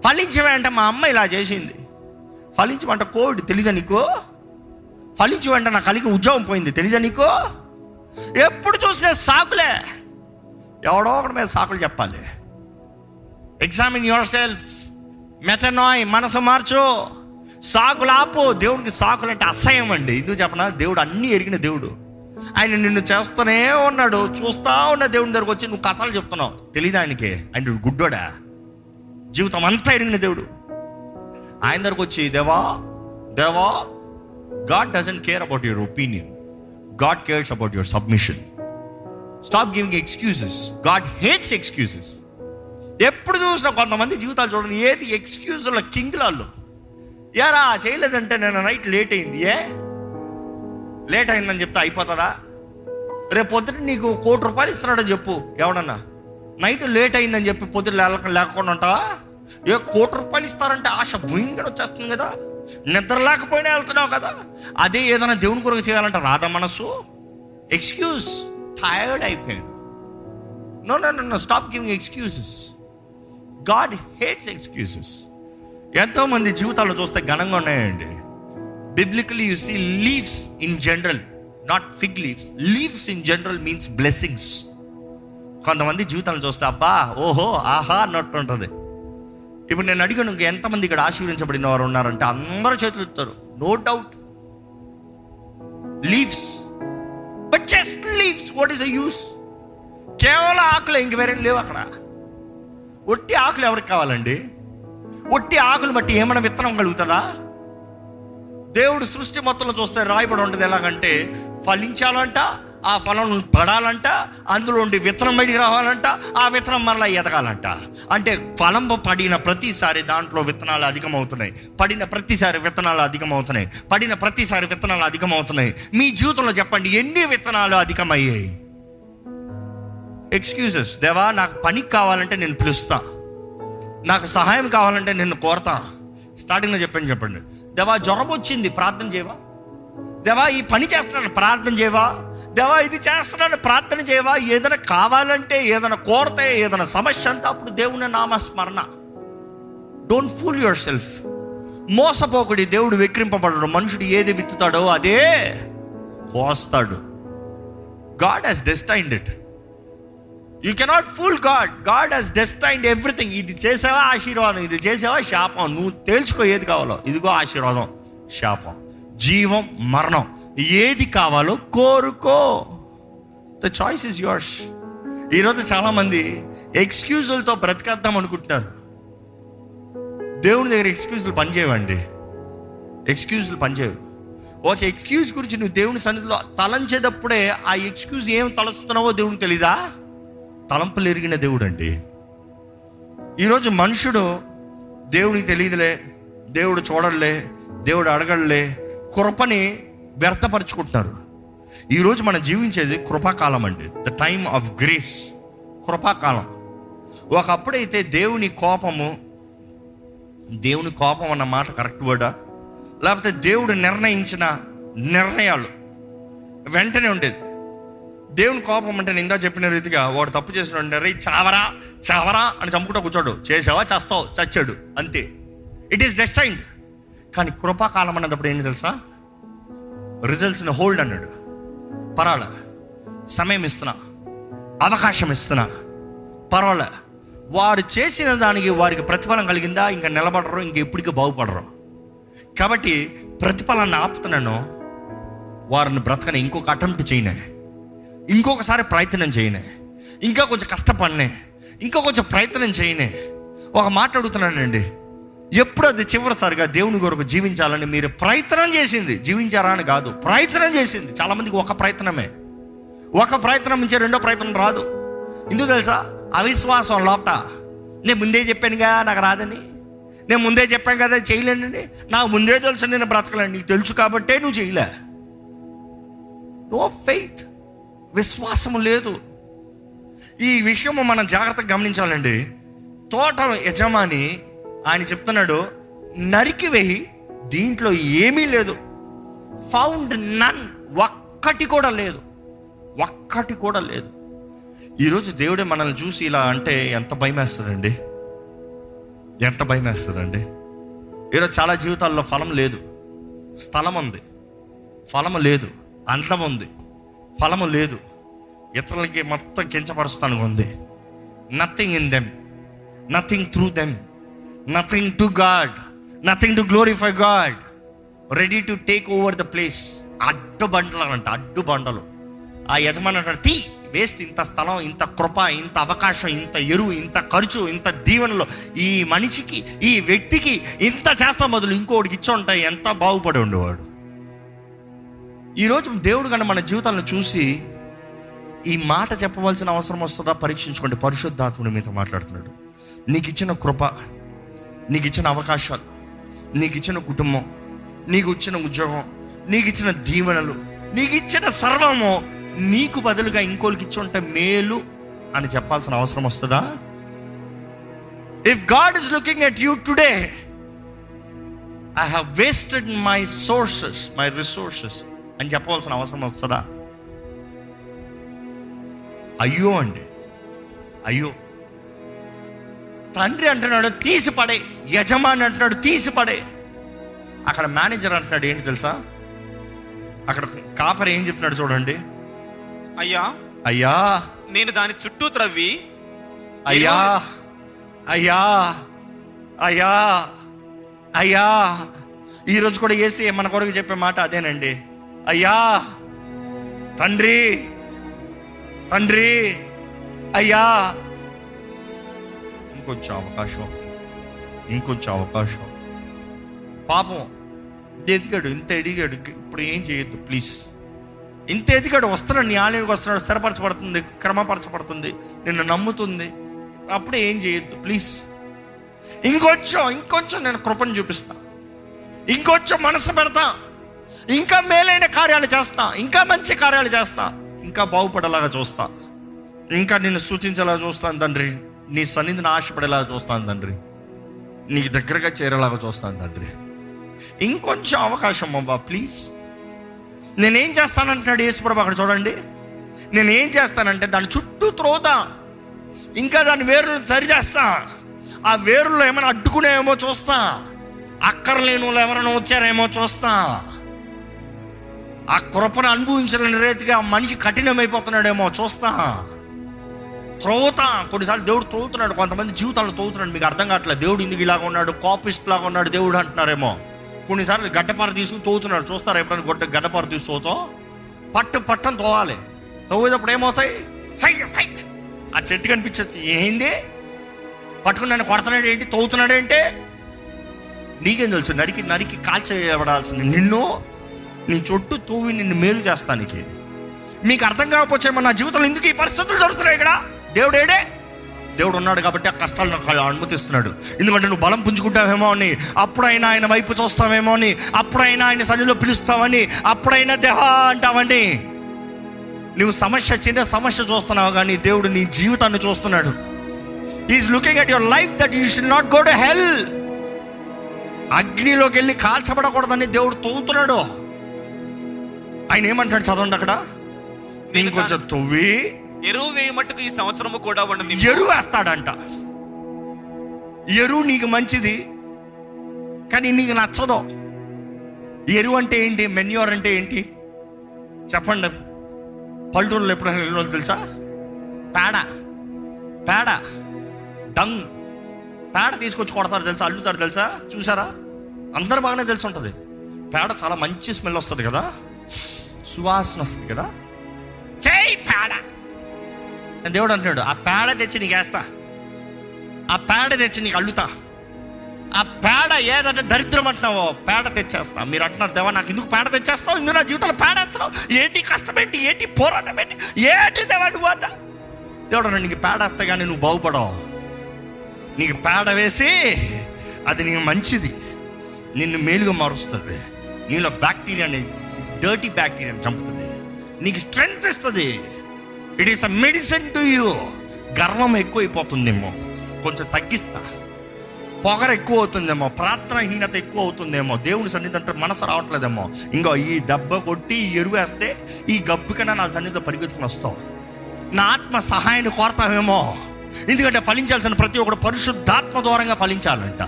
ఫలించవే అంటే మా అమ్మ ఇలా చేసింది. ఫలించమంట కోడ్ తెలియదా నీకో? ఫలించమంట నాకు కలిగిన ఉద్యోగం పోయింది. తెలియదా నీకో? ఎప్పుడు చూసినా సాకులే. ఎవడో ఒకటి మీద సాకులు చెప్పాలి. ఎగ్జామిన్ యువర్ సెల్ఫ్ మెథనాయ్ మనసు మార్చు. సాకులు ఆపు. దేవుడికి సాకులు అంటే అసహ్యం అండి. ఎందుకు చెప్పనా? దేవుడు అన్నీ ఎరిగిన దేవుడు. ఆయన నిన్ను చేస్తూనే ఉన్నాడు. చూస్తా ఉన్న దేవుని దగ్గరకు వచ్చి నువ్వు కథలు చెప్తున్నావు. తెలియదు ఆయనకి? ఆయన గుడ్డోడా? జీవితం అంతా ఎరిగిన దేవుడు. ఆయన దగ్గరకు వచ్చి దేవా దేవా God doesn't care about your opinion God cares about your submission stop giving excuses God hates excuses ఎప్పుడు చూసినా కొంతమంది జీవితాలు చూడండి ఏది ఎక్స్క్యూజ్ల కింగ్లాళ్ళు యారా చేయలేదంటే నేను నైట్ లేట్ అయింది ఏ? లేట్ అయిందని చెప్తే అయిపోతుందా? రేపు పొద్దున నీకు కోటి రూపాయలు ఇస్తున్నాడని చెప్పు ఎవడన్నా? నైట్ లేట్ అయిందని చెప్పి పొద్దున లేకుండా ఉంటావా? ఏ కోటి రూపాయలు ఇస్తారంటే ఆశ భూయింగా వచ్చేస్తుంది కదా. నిద్ర లేకపోయినా వెళ్తున్నావు కదా. అదే ఏదైనా దేవుని కొరకు చేయాలంటే రాదా మనసు ఎక్స్క్యూజ్ టైర్డ్ అయిపోయాను. No no no stop giving excuses God hates excuses ఎంతోమంది జీవితాలు చూస్తే ఘనంగా ఉన్నాయండి. Biblically you see leaves in general not fig leaves leaves in general means blessings కొంతమంది జీవితాలను చూస్తే అబ్బా ఓహో ఆహా అన్నట్టు ఉంటుంది ఇప్పుడు నేను అడిగాను ఇంకా ఎంతమంది ఇక్కడ ఆశీర్వించబడిన వారు ఉన్నారంటే అందరూ చేతులు ఎత్తారు no doubt leaves but just leaves what is a use కేవలం ఆకులు ఇంక వేరే లేవు అక్కడ. ఒట్టి ఆకులు ఎవరికి కావాలండి? ఒట్టి ఆకులు బట్టి ఏమైనా విత్తనం కలుగుతుందా? దేవుడు సృష్టి మొత్తంలో చూస్తే రాయబడి ఉంటుంది ఎలాగంటే ఫలించాలంట ఆ ఫలం పడాలంట అందులో ఉండి విత్తనం బయటికి రావాలంట ఆ విత్తనం మరలా ఎదగాలంట. అంటే ఫలం పడిన ప్రతిసారి దాంట్లో విత్తనాలు అధికమవుతున్నాయి. పడిన ప్రతిసారి విత్తనాలు అధికమవుతున్నాయి. పడిన ప్రతిసారి విత్తనాలు అధికమవుతున్నాయి. మీ జీవితంలో చెప్పండి ఎన్ని విత్తనాలు అధికమయ్యాయి? ఎక్స్క్యూజెస్ దేవా నాకు పనికి కావాలంటే నేను పిలుస్తా. నాకు సహాయం కావాలంటే నిన్ను కోరతా. స్టార్టింగ్లో చెప్పండి చెప్పండి. దేవా జ్వరం వచ్చింది. ప్రార్థన చేయవా? దేవా ఈ పని చేస్తున్నాను ప్రార్థన చేయవా? దేవా ఇది చేస్తున్నాను ప్రార్థన చేయవా? ఏదైనా కావాలంటే ఏదైనా కోరతే ఏదైనా సమస్య అంటే అప్పుడు దేవుని నామస్మరణ. డోంట్ ఫూల్ యువర్ సెల్ఫ్ మోసపోకుడి దేవుడు విక్రింపబడడు మనుషుడు ఏది విత్తుతాడో అదే కోస్తాడు. God he's destined it you cannot fool God God he's destined everything ఇది చేసావా ఆశీర్వాదం? ఇది చేసావా శాపం? నువ్వు తేల్చుకో ఏది కావాలో. ఇదిగో ఆశీర్వాదం శాపం. జీవం మరణం. ఏది కావాలో కోరుకో. ద చాయిస్ ఇస్ యువర్స్ ఈరోజు చాలామంది ఎక్స్క్యూజులతో బ్రతికేద్దాం అనుకుంటున్నారు. దేవుని దగ్గర ఎక్స్క్యూజులు పనిచేయవండి. ఎక్స్క్యూజులు పనిచేయవు. ఒక ఎక్స్క్యూజ్ గురించి నువ్వు దేవుని సన్నిధిలో తలంచేటప్పుడే ఆ ఎక్స్క్యూజ్ ఏం తలస్తున్నావో దేవునికి తెలీదా? తలంపులు ఎరిగిన దేవుడు అండి ఈరోజు మనుషుడు దేవునికి తెలియదులే దేవుడు చూడలే దేవుడు అడగడలే కృపని వ్యర్థపరుచుకుంటున్నారు. ఈరోజు మనం జీవించేది కృపాకాలం అండి. ద టైమ్ ఆఫ్ గ్రేస్ కృపాకాలం. ఒకప్పుడైతే దేవుని కోపము దేవుని కోపం అన్న మాట కరెక్ట్ వర్డా? లేకపోతే దేవుడు నిర్ణయించిన నిర్ణయాలు వెంటనే ఉండేది. దేవుని కోపం అంటే నిందా చెప్పిన రీతిగా వాడు తప్పు చేసిన రే చావరా చావరా అని చంపుకుంటూ కూర్చోడు. చేసావా చేస్తావు చచ్చాడు. అంతే. ఇట్ ఈస్ డెస్టైన్డ్ కానీ కృపాకాలం అన్నప్పుడు ఏంటి తెలుసా? రిజల్ట్స్ని హోల్డ్ అన్నాడు. పర్వాలే. సమయం ఇస్తున్నా. అవకాశం ఇస్తున్నా. పర్వాలే. వారు చేసిన దానికి వారికి ప్రతిఫలం కలిగిందా? ఇంకా నిలబడరు ఇంక ఎప్పటికీ బాగుపడరు. కాబట్టి ప్రతిఫలాన్ని ఆపుతున్నాను. వారిని బ్రతకని ఇంకొక అటెంప్ట్ చేయనే. ఇంకొకసారి ప్రయత్నం చేయనే. ఇంకా కొంచెం కష్టపడినే. ఇంకా కొంచెం ప్రయత్నం చేయనే. ఒక మాట అడుగుతున్నానండి. ఎప్పుడు అది చివరిసారిగా దేవుని కొరకు జీవించాలని మీరు ప్రయత్నం చేసింది. జీవించారా అని కాదు ప్రయత్నం చేసింది. చాలా మందికి ఒక ప్రయత్నమే. ఒక ప్రయత్నం నుంచి రెండో ప్రయత్నం రాదు. ఎందుకు తెలుసా? అవిశ్వాసం లోపట. నేను ముందే చెప్పానుగా నాకు రాదని. నేను ముందే చెప్పాను కదా చేయలేనండి నాకు ముందే తెలుసు నేను బ్రతకలేను. నీకు తెలుసు కాబట్టే నువ్వు చేయలే. నో ఫెయిత్ విశ్వాసం లేదు. ఈ విషయము మనం జాగ్రత్తగా గమనించాలండి. తోట యజమాని ఆయన చెప్తున్నాడు నరికివేయి దీంట్లో ఏమీ లేదు. ఫౌండ్ నన్ ఒక్కటి కూడా లేదు. ఒక్కటి కూడా లేదు. ఈరోజు దేవుడే మనల్ని చూసి ఇలా అంటే ఎంత భయం వేస్తుందండి ఎంత భయం వేస్తుందండి ఈరోజు చాలా జీవితాల్లో ఫలం లేదు. స్థలం ఉంది. ఫలము లేదు. అంతం ఉంది. ఫలము లేదు. ఇతరులకి మొత్తం కించపరుస్తానికి ఉంది. Nothing in them nothing through them nothing to God nothing to glorify God ready to take over the place అడ్డు బండలు అంట అడ్డు బండలు. ఆ యజమాని అంటాడు తీ వేస్ట్ ఇంత స్థలం ఇంత కృప ఇంత అవకాశం ఇంత ఎరువు ఇంత ఖర్చు ఇంత దీవెనలో. ఈ మనిషికి ఈ వ్యక్తికి ఇంత చేస్తాం బదులు ఇంకోటికి ఇచ్చి ఉంటాయి ఎంత బాగుపడి ఉండేవాడు? ఈరోజు దేవుడు కన్నా మన జీవితాలను చూసి ఈ మాట చెప్పవలసిన అవసరం వస్తుందా? పరీక్షించుకోండి. పరిశుద్ధాత్ముడి మీతో మాట్లాడుతున్నాడు. నీకు ఇచ్చిన కృప నీకు ఇచ్చిన అవకాశాలు నీకు ఇచ్చిన కుటుంబం నీకు ఇచ్చిన ఉద్యోగం నీకు ఇచ్చిన దీవెనలు నీకు ఇచ్చిన సర్వము నీకు బదులుగా ఇంకోళ్ళకి ఇచ్చి ఉంటే మేలు అని చెప్పాల్సిన అవసరం వస్తుందా? If God is looking at you today I have wasted my sources my resources అని చెప్పవలసిన అవసరం వస్తుందా? అయ్యో అండి అయ్యో తండ్రి అంటున్నాడు తీసి పడే. యజమాని అంటున్నాడు తీసి పడే. అక్కడ మేనేజర్ అంటున్నాడు ఏంటి తెలుసా? అక్కడ కాపర్ ఏం చెప్తున్నాడు చూడండి. అయ్యా అయ్యా నేను దాని చుట్టూ త్రవ్వి అయ్యా అయ్యా అయ్యా అయ్యా. ఈరోజు కూడా ఏసీ మన కొరకు చెప్పే మాట అదేనండి. అయ్యా తండ్రి తండ్రి అయ్యా ఇంకొంచెం అవకాశం. ఇంకొంచెం అవకాశం. పాపం ఇంత ఎదిగాడు ఇంత ఎదిగాడు ఇప్పుడు ఏం చేయొద్దు ప్లీజ్ ఇంత ఎదిగాడు వస్తున్నాడు నీ ఆలయానికి వస్తున్నాడు స్థిరపరచబడుతుంది క్రమపరచబడుతుంది నిన్ను నమ్ముతుంది. అప్పుడే ఏం చేయొద్దు ప్లీజ్ ఇంకొంచెం ఇంకొంచెం నేను కృపను చూపిస్తా. ఇంకొంచెం మనసు పెడతా. ఇంకా మేలైన కార్యాలు చేస్తా. ఇంకా మంచి కార్యాలు చేస్తా. ఇంకా బాగుపడేలాగా చూస్తా. ఇంకా నిన్ను సూచించేలాగా చూస్తాను తండ్రి. నీ సన్నిధిని ఆశపడేలాగా చూస్తాను తండ్రి. నీకు దగ్గరగా చేరేలాగా చూస్తాను తండ్రి. ఇంకొంచెం అవకాశం అవ్వా ప్లీజ్ నేనేం చేస్తానంటున్నాడు యేసుప్రభు అక్కడ చూడండి. నేనేం చేస్తానంటే దాని చుట్టూ త్రోతా ఇంకా దాని వేరులను సరిచేస్తా. ఆ వేరుల్లో ఏమైనా అడ్డుకునేమో చూస్తా. అక్కర్లేని వాళ్ళు ఎవరైనా వచ్చారేమో చూస్తా. ఆ కృపను అనుభవించలేని రీతిగా మనిషి కఠినమైపోతున్నాడేమో చూస్తా. త్రోత. కొన్నిసార్లు దేవుడు తోగుతున్నాడు కొంతమంది జీవితాలు తోగుతున్నాడు మీకు అర్థం కావట్లేదు. దేవుడు ఇందుకు ఇలాగ ఉన్నాడు కాపిస్ట్ లాగా ఉన్నాడు దేవుడు అంటున్నారేమో. కొన్నిసార్లు గడ్డపార తీసుకుని తోగుతున్నాడు చూస్తారా ఎప్పుడైనా గొడ్డ గడ్డపార తీసి తోతో? పట్టు పట్టం తోవాలి. తోగేటప్పుడు ఏమవుతాయి? High high. ఆ చెట్టు కనిపించచ్చు ఏంది? పట్టుకుని నన్ను కొడుతున్నాడు ఏంటి? తోగుతున్నాడు ఏంటి? నీకేం తెలుసు నరికి నరికి కాల్చేయబడాల్సింది. నిన్ను నీ చుట్టూ తోవి నిన్ను మేలు చేస్తానికి. మీకు అర్థం కాకపోతే నా జీవితంలో ఎందుకు ఈ పరిస్థితులు జరుగుతున్నాయి ఇక్కడ. దేవుడు ఏడే దేవుడు ఉన్నాడు కాబట్టి ఆ కష్టాలు నాకు అనుమతిస్తున్నాడు. ఎందుకంటే నువ్వు బలం పుంజుకుంటావేమో అని అప్పుడైనా ఆయన వైపు చూస్తావేమో అని అప్పుడైనా ఆయన సన్నిలో పిలుస్తావని అప్పుడైనా దేహ అంటావని. నువ్వు సమస్య చిన్న సమస్య చూస్తున్నావు కానీ దేవుడు నీ జీవితాన్ని చూస్తున్నాడు. Is looking at your life that you should not go to hell అగ్నిలోకి వెళ్ళి కాల్చబడకూడదని దేవుడు తవ్వుతున్నాడు ఆయన ఏమంటాడు చదవండి అక్కడ? నేను కొంచెం తవ్వి ఎరువు వేయమట్టుకు ఈ సంవత్సరము కూడా ఉండదు ఎరువు వేస్తాడంట. ఎరువు నీకు మంచిది కానీ నీకు నచ్చదు. ఎరువు అంటే ఏంటి మెన్యూర్ అంటే ఏంటి? చెప్పండి. పల్లెటూరులో ఎప్పుడైనా వెళ్ళిన వాళ్ళు తెలుసా? పేడ. పేడ. డంగ్. పేడ తీసుకొచ్చి కొడతారు తెలుసా? అల్లుతారు తెలుసా? చూసారా? అందరు బాగానే తెలిసి ఉంటుంది పేడ చాలా మంచి స్మెల్ వస్తుంది కదా? సువాసన వస్తుంది కదా? చేయి పేడ! దేవుడు అంటున్నాడు ఆ పేడ తెచ్చి నీకు వేస్తా. ఆ పేడ తెచ్చి నీకు అల్లుతా. ఆ పేడ ఏదంటే దరిద్రం అంటున్నావో పేడ తెచ్చేస్తా. మీరు అంటున్నారు దేవా నాకు ఎందుకు పేడ తెచ్చేస్తావు ఇందుకు నా జీవితంలో పేడ వేస్తున్నావు? ఏంటి కష్టం ఏంటి? ఏంటి పోరాటం ఏంటి? ఏంటి దేవా నువ్వు అంట. దేవుడు నీకు పేడ వేస్తే కానీ నువ్వు బాగుపడవు. నీకు పేడ వేసి అది నీకు మంచిది. నిన్ను మేలుగా మారుస్తుంది. నీలో బ్యాక్టీరియాని డర్టీ బ్యాక్టీరియాని చంపుతుంది. నీకు స్ట్రెంగ్త్ ఇస్తుంది. It is a medicine to you గర్వం ఎక్కువైపోతుందేమో. కొంచెం తగ్గిస్తా. పొగర ఎక్కువ అవుతుందేమో ప్రార్థనాహీనత ఎక్కువ అవుతుందేమో దేవుని సన్నిధి అంటే మనసు రావట్లేదేమో. ఇంకో ఈ దెబ్బ కొట్టి ఈ ఈ గబ్బు కన్నా నా సన్నిధిలో పరిగెత్తుకుని వస్తావు. నా ఆత్మ సహాయాన్ని కోరతావేమో. ఎందుకంటే ఫలించాల్సిన ప్రతి ఒక్కడు పరిశుద్ధాత్మ దూరంగా ఫలించాలంట.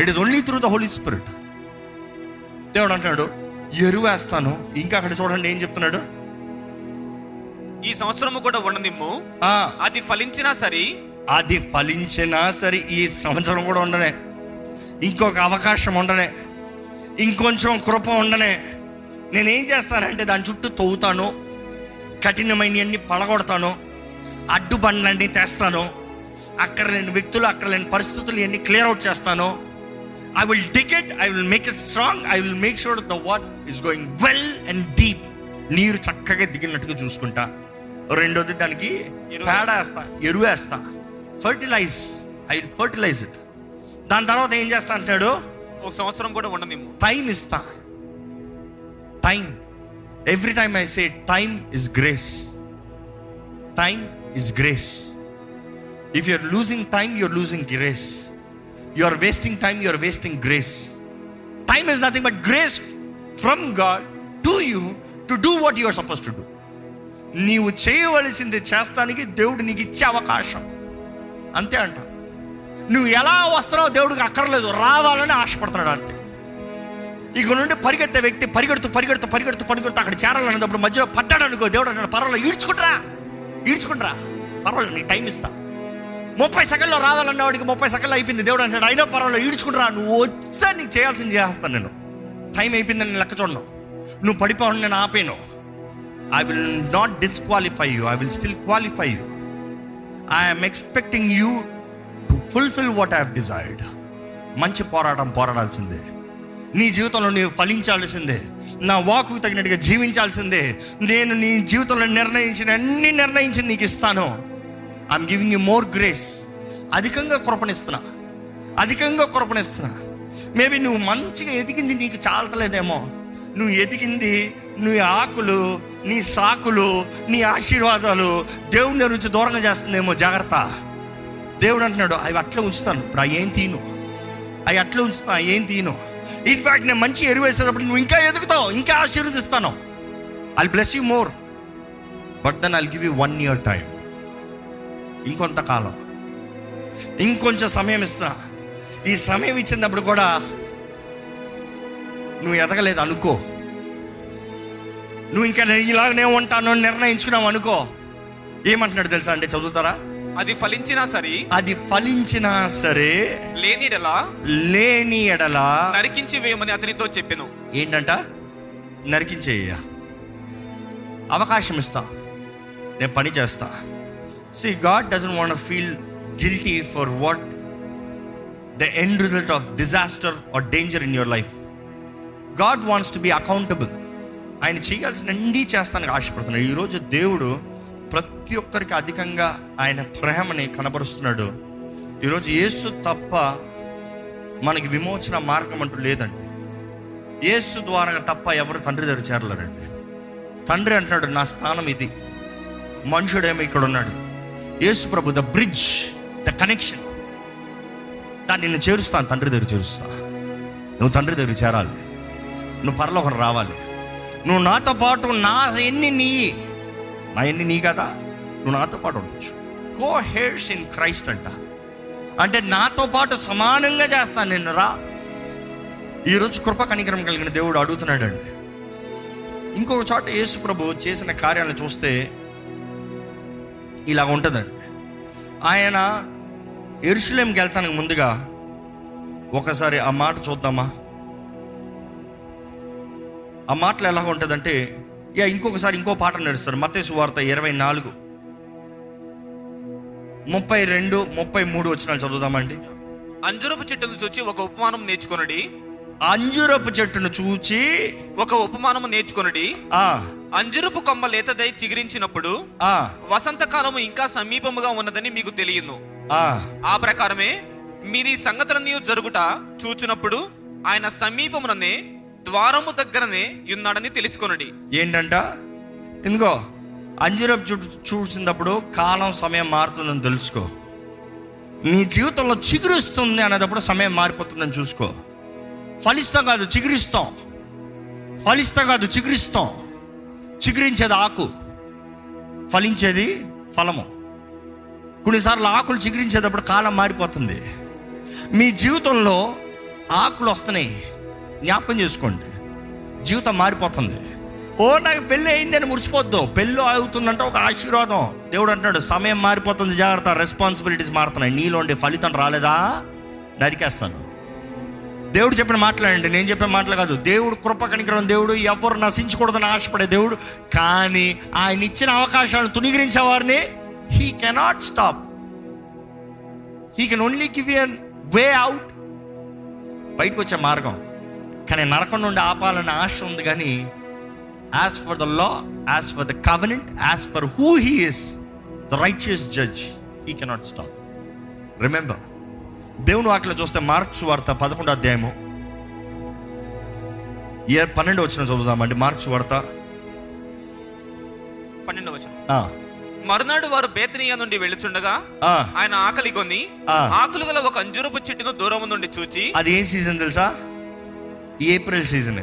It is only through the Holy Spirit దేవుడు అంటాడు ఎరువేస్తాను ఇంకా అక్కడ చూడండి ఏం చెప్తున్నాడు? ఈ సంవత్సరము కూడా ఉండనిమ్ము. అది ఫలించినా సరే. అది ఫలించినా సరే ఈ సంవత్సరం కూడా ఉండనే. ఇంకొక అవకాశం ఉండనే. ఇంకొంచెం కృప ఉండనే. నేనేం చేస్తానంటే దాని చుట్టూ తవ్వుతాను. కఠినమైనవన్నీ పడగొడతాను. అడ్డుబండ్లన్నీ తెస్తాను. అక్కడ లేని వ్యక్తులు అక్కడ లేని పరిస్థితులు ఇవన్నీ క్లియర్ అవుట్ చేస్తాను. I will dig it I will make it strong I will make sure the what is going well and deep నీరు చక్కగా దిగినట్టుగా చూసుకుంటా. రెండోది దానికి ఎరువు పేడ వేస్తా. ఎరువు వేస్తా. ఫర్టిలైజ్ ఐ ఫర్టిలైజ్ ఇట్ దాని తర్వాత ఏం చేస్తా అంటాడు ఒక సంవత్సరం కూడా ఉండనిమ్ము టైం ఇస్తా. Time every time I say time is grace time is grace if you're losing time you're losing grace you are wasting time you are wasting grace time is nothing but grace from God to you to do what you are suppose to do నీవు చేయవలసింది చేస్తానికి దేవుడు నీకు ఇచ్చే అవకాశం. అంతే అంట. నువ్వు ఎలా వస్తున్నావు దేవుడికి అక్కర్లేదు. రావాలని ఆశపడుతున్నాడు అంతే. ఇక నుండి పరిగెత్తే వ్యక్తి పరిగెడుతూ పరిగెడుతూ పరిగెడుతూ పరిగెడుతూ అక్కడ చేరాలన్నప్పుడు మధ్యలో పడ్డాడు అనుకో దేవుడు అన్నాడు పర్వాలేదు ఈడ్చుకుంటారా ఈడ్చుకుంటరా పర్వాలేదు నీకు టైం ఇస్తా. ముప్పై సెకండ్లో రావాలన్న వాడికి ముప్పై సెకండ్లు అయిపోయింది. దేవుడు అంటాడు అయినా పర్వాలేదు ఈడ్చుకుంటరా నువ్వు వచ్చా నీకు చేయాల్సింది చేస్తాను నేను. టైం అయిపోయిందని లెక్క చూడను. నువ్వు పడిపోవడం నేను ఆపేను. I will not disqualify you I will still qualify you I'm expecting you to fulfil what I desired మంచి పోరాటం పోరాడాల్సిందే. నీ జీవితంలో నీవు ఫలించాల్సిందే. నా వాకు తగినట్టుగా జీవించాల్సిందే. నేను నీ జీవితంలో నిర్ణయించిన అన్ని నిర్ణయించి నీకు ఇస్తాను. I'm giving you more grace అధికంగా కృపణిస్తున్నా. అధికంగా కృపణిస్తున్నా. మేబీ నువ్వు మంచిగా ఎదిగింది నీకు చాలతలేదేమో. నువ్వు ఎదిగింది నీ ఆకులు నీ సాకులు నీ ఆశీర్వాదాలు దేవుని నుంచి దూరంగా చేస్తుందేమో జాగ్రత్త. దేవుడు అంటున్నాడు అవి అట్లా ఉంచుతాను. ఇప్పుడు అవి ఏం తీను? అవి అట్లా ఉంచుతా ఏం తీను? ఇన్ఫాక్ట్ నేను మంచి ఎరువు వేసేటప్పుడు నువ్వు ఇంకా ఎదుగుతావు ఇంకా ఆశీర్వదిస్తాను. I bless you more but then I'll give you one year time ఇంకొంతకాలం. ఇంకొంచెం సమయం ఇస్తా. ఈ సమయం ఇచ్చినప్పుడు కూడా నువ్వు ఎదగలేదు అనుకో. నువ్వు ఇంకా ఇలాగనే ఉంటాను నిర్ణయించుకున్నావు అనుకో. ఏమంటున్నాడు తెలుసా అంటే చదువుతారా? అది ఫలించినా సరే. అది ఫలించినా సరే. లేనిడలా లేని ఎడల. నరికించి వేయమని అతనితో చెప్పెను. ఏంటంట? నరికించేయ అవకాశం ఇస్తా. నేను పని చేస్తా. See God doesn't want feel guilty for what the end result of disaster or danger in your life God wants to be accountable ఆయన చేయాల్సిన అన్నీ చేస్తానికి ఆశపడుతున్నాడు. ఈరోజు దేవుడు ప్రతి ఒక్కరికి అధికంగా ఆయన ప్రేమని కనబరుస్తున్నాడు. ఈరోజు యేసు తప్ప మనకి విమోచన మార్గం అంటూ లేదండి. యేసు ద్వారా తప్ప ఎవరు తండ్రి దగ్గర చేరలేరండి. తండ్రి అంటున్నాడు నా స్థానం ఇది. మనుషుడేమో ఇక్కడ ఉన్నాడు. యేసు ప్రభు ద బ్రిడ్జ్ ద కనెక్షన్. దాన్ని నేను చేరుస్తాను తండ్రి దగ్గర చేరుస్తా. నువ్వు తండ్రి దగ్గర చేరాలి. నువ్వు పరలోకం రావాలి. నువ్వు నాతో పాటు నా ఎన్ని నీ నా ఎన్ని నీ కదా? నువ్వు నాతో పాటు ఉండొచ్చు. కో హెయిర్స్ ఇన్ క్రైస్ట్ అంట. అంటే నాతో పాటు సమానంగా చేస్తాను నిన్ను రా. ఈరోజు కృప కనికరం కలిగిన దేవుడు అడుగుతున్నాడండి. ఇంకొక చోట యేసు ప్రభు చేసిన కార్యాలను చూస్తే ఇలా ఉంటుందండి. ఆయన ఎరుసలేంకి వెళ్తానికి ముందుగా ఒకసారి ఆ మాట చూద్దామా? ఆ మాటలు ఎలా ఉంటుందంటే యా ఇంకొకసారి ఇంకో పాట నడుస్తారు. మతేసు వార్త ఇరవై నాలుగు ముప్పై రెండు ముప్పై మూడు వచ్చిన చదువుదామండి. అంజురపు చెట్టును చూచి ఒక ఉపమానం నేర్చుకొనడి. అంజురపు చెట్టును చూచి ఒక ఉపమానము నేర్చుకొనుడి. ఆ. అంజురపు కొమ్మ లేతదై చిగురించినప్పుడు ఆ. వసంతకాలము ఇంకా సమీపముగా ఉన్నదని మీకు తెలియను. ఆ. ఆ ప్రకారమే మీరు ఈ సంగతులన్నీ జరుగుట చూచినప్పుడు ఆయన సమీపముననే ద్వారము దగ్గరనే ఉన్నాడని తెలుసుకొనడి. ఏంటంట? ఎందుకో అంజురపు చూ చూసినప్పుడు కాలం సమయం మారుతుందని తెలుసుకో. నీ జీవితంలో చిగురిస్తుంది అనేటప్పుడు సమయం మారిపోతుందని చూసుకో. ఫలిస్తాం కాదు చిగురిస్తాం. ఫలిస్తాం కాదు చిగురిస్తాం. చిగురించేది ఆకు ఫలించేది ఫలము. కొన్నిసార్లు ఆకులు చిగురించేటప్పుడు కాలం మారిపోతుంది. మీ జీవితంలో ఆకులు వస్తున్నాయి. జ్ఞాపకం చేసుకోండి. జీవితం మారిపోతుంది. ఓ నాకు పెళ్ళి అయిందని మురిసిపోద్దు. పెళ్ళి అవుతుందంటే ఒక ఆశీర్వాదం. దేవుడు అంటున్నాడు సమయం మారిపోతుంది జాగ్రత్త రెస్పాన్సిబిలిటీస్ మారుతున్నాయి. నీలోండి ఫలితం రాలేదా? నరికేస్తాను. దేవుడు చెప్పిన మాట్లాడండి నేను చెప్పిన మాటలు కాదు. దేవుడు కృప కనికరం దేవుడు ఎవరు నశించకూడదని ఆశపడే దేవుడు కానీ ఆయన ఇచ్చిన అవకాశాలను తునిగిరించే వారిని he cannot stop he can only give an way out బయటకు వచ్చే మార్గం. కానీ నరకం నుండి ఆపాలన్న ఆశ ఉంది కానీ as far the law as far the covenant as far who he is the righteous judge he cannot stop remember దేవుని వాటిలో చూస్తే మార్క్స్ వార్త పదకొండో అధ్యాయము. ఏ పన్నెండు వచ్చిన చదువుదామండి మార్క్స్ వార్త. పన్నెండవ వచనం. ఆ, మరునాడు వారు బేతనీయ నుండి వెళ్ళుచుండగా ఆ, ఆయన ఆకలి కొని. ఆకులు గల ఒక అంజురపు చెట్టును దూరం నుండి చూచి అది ఏ సీజన్ తెలుసా? ఈ ఏప్రిల్ సీజన్.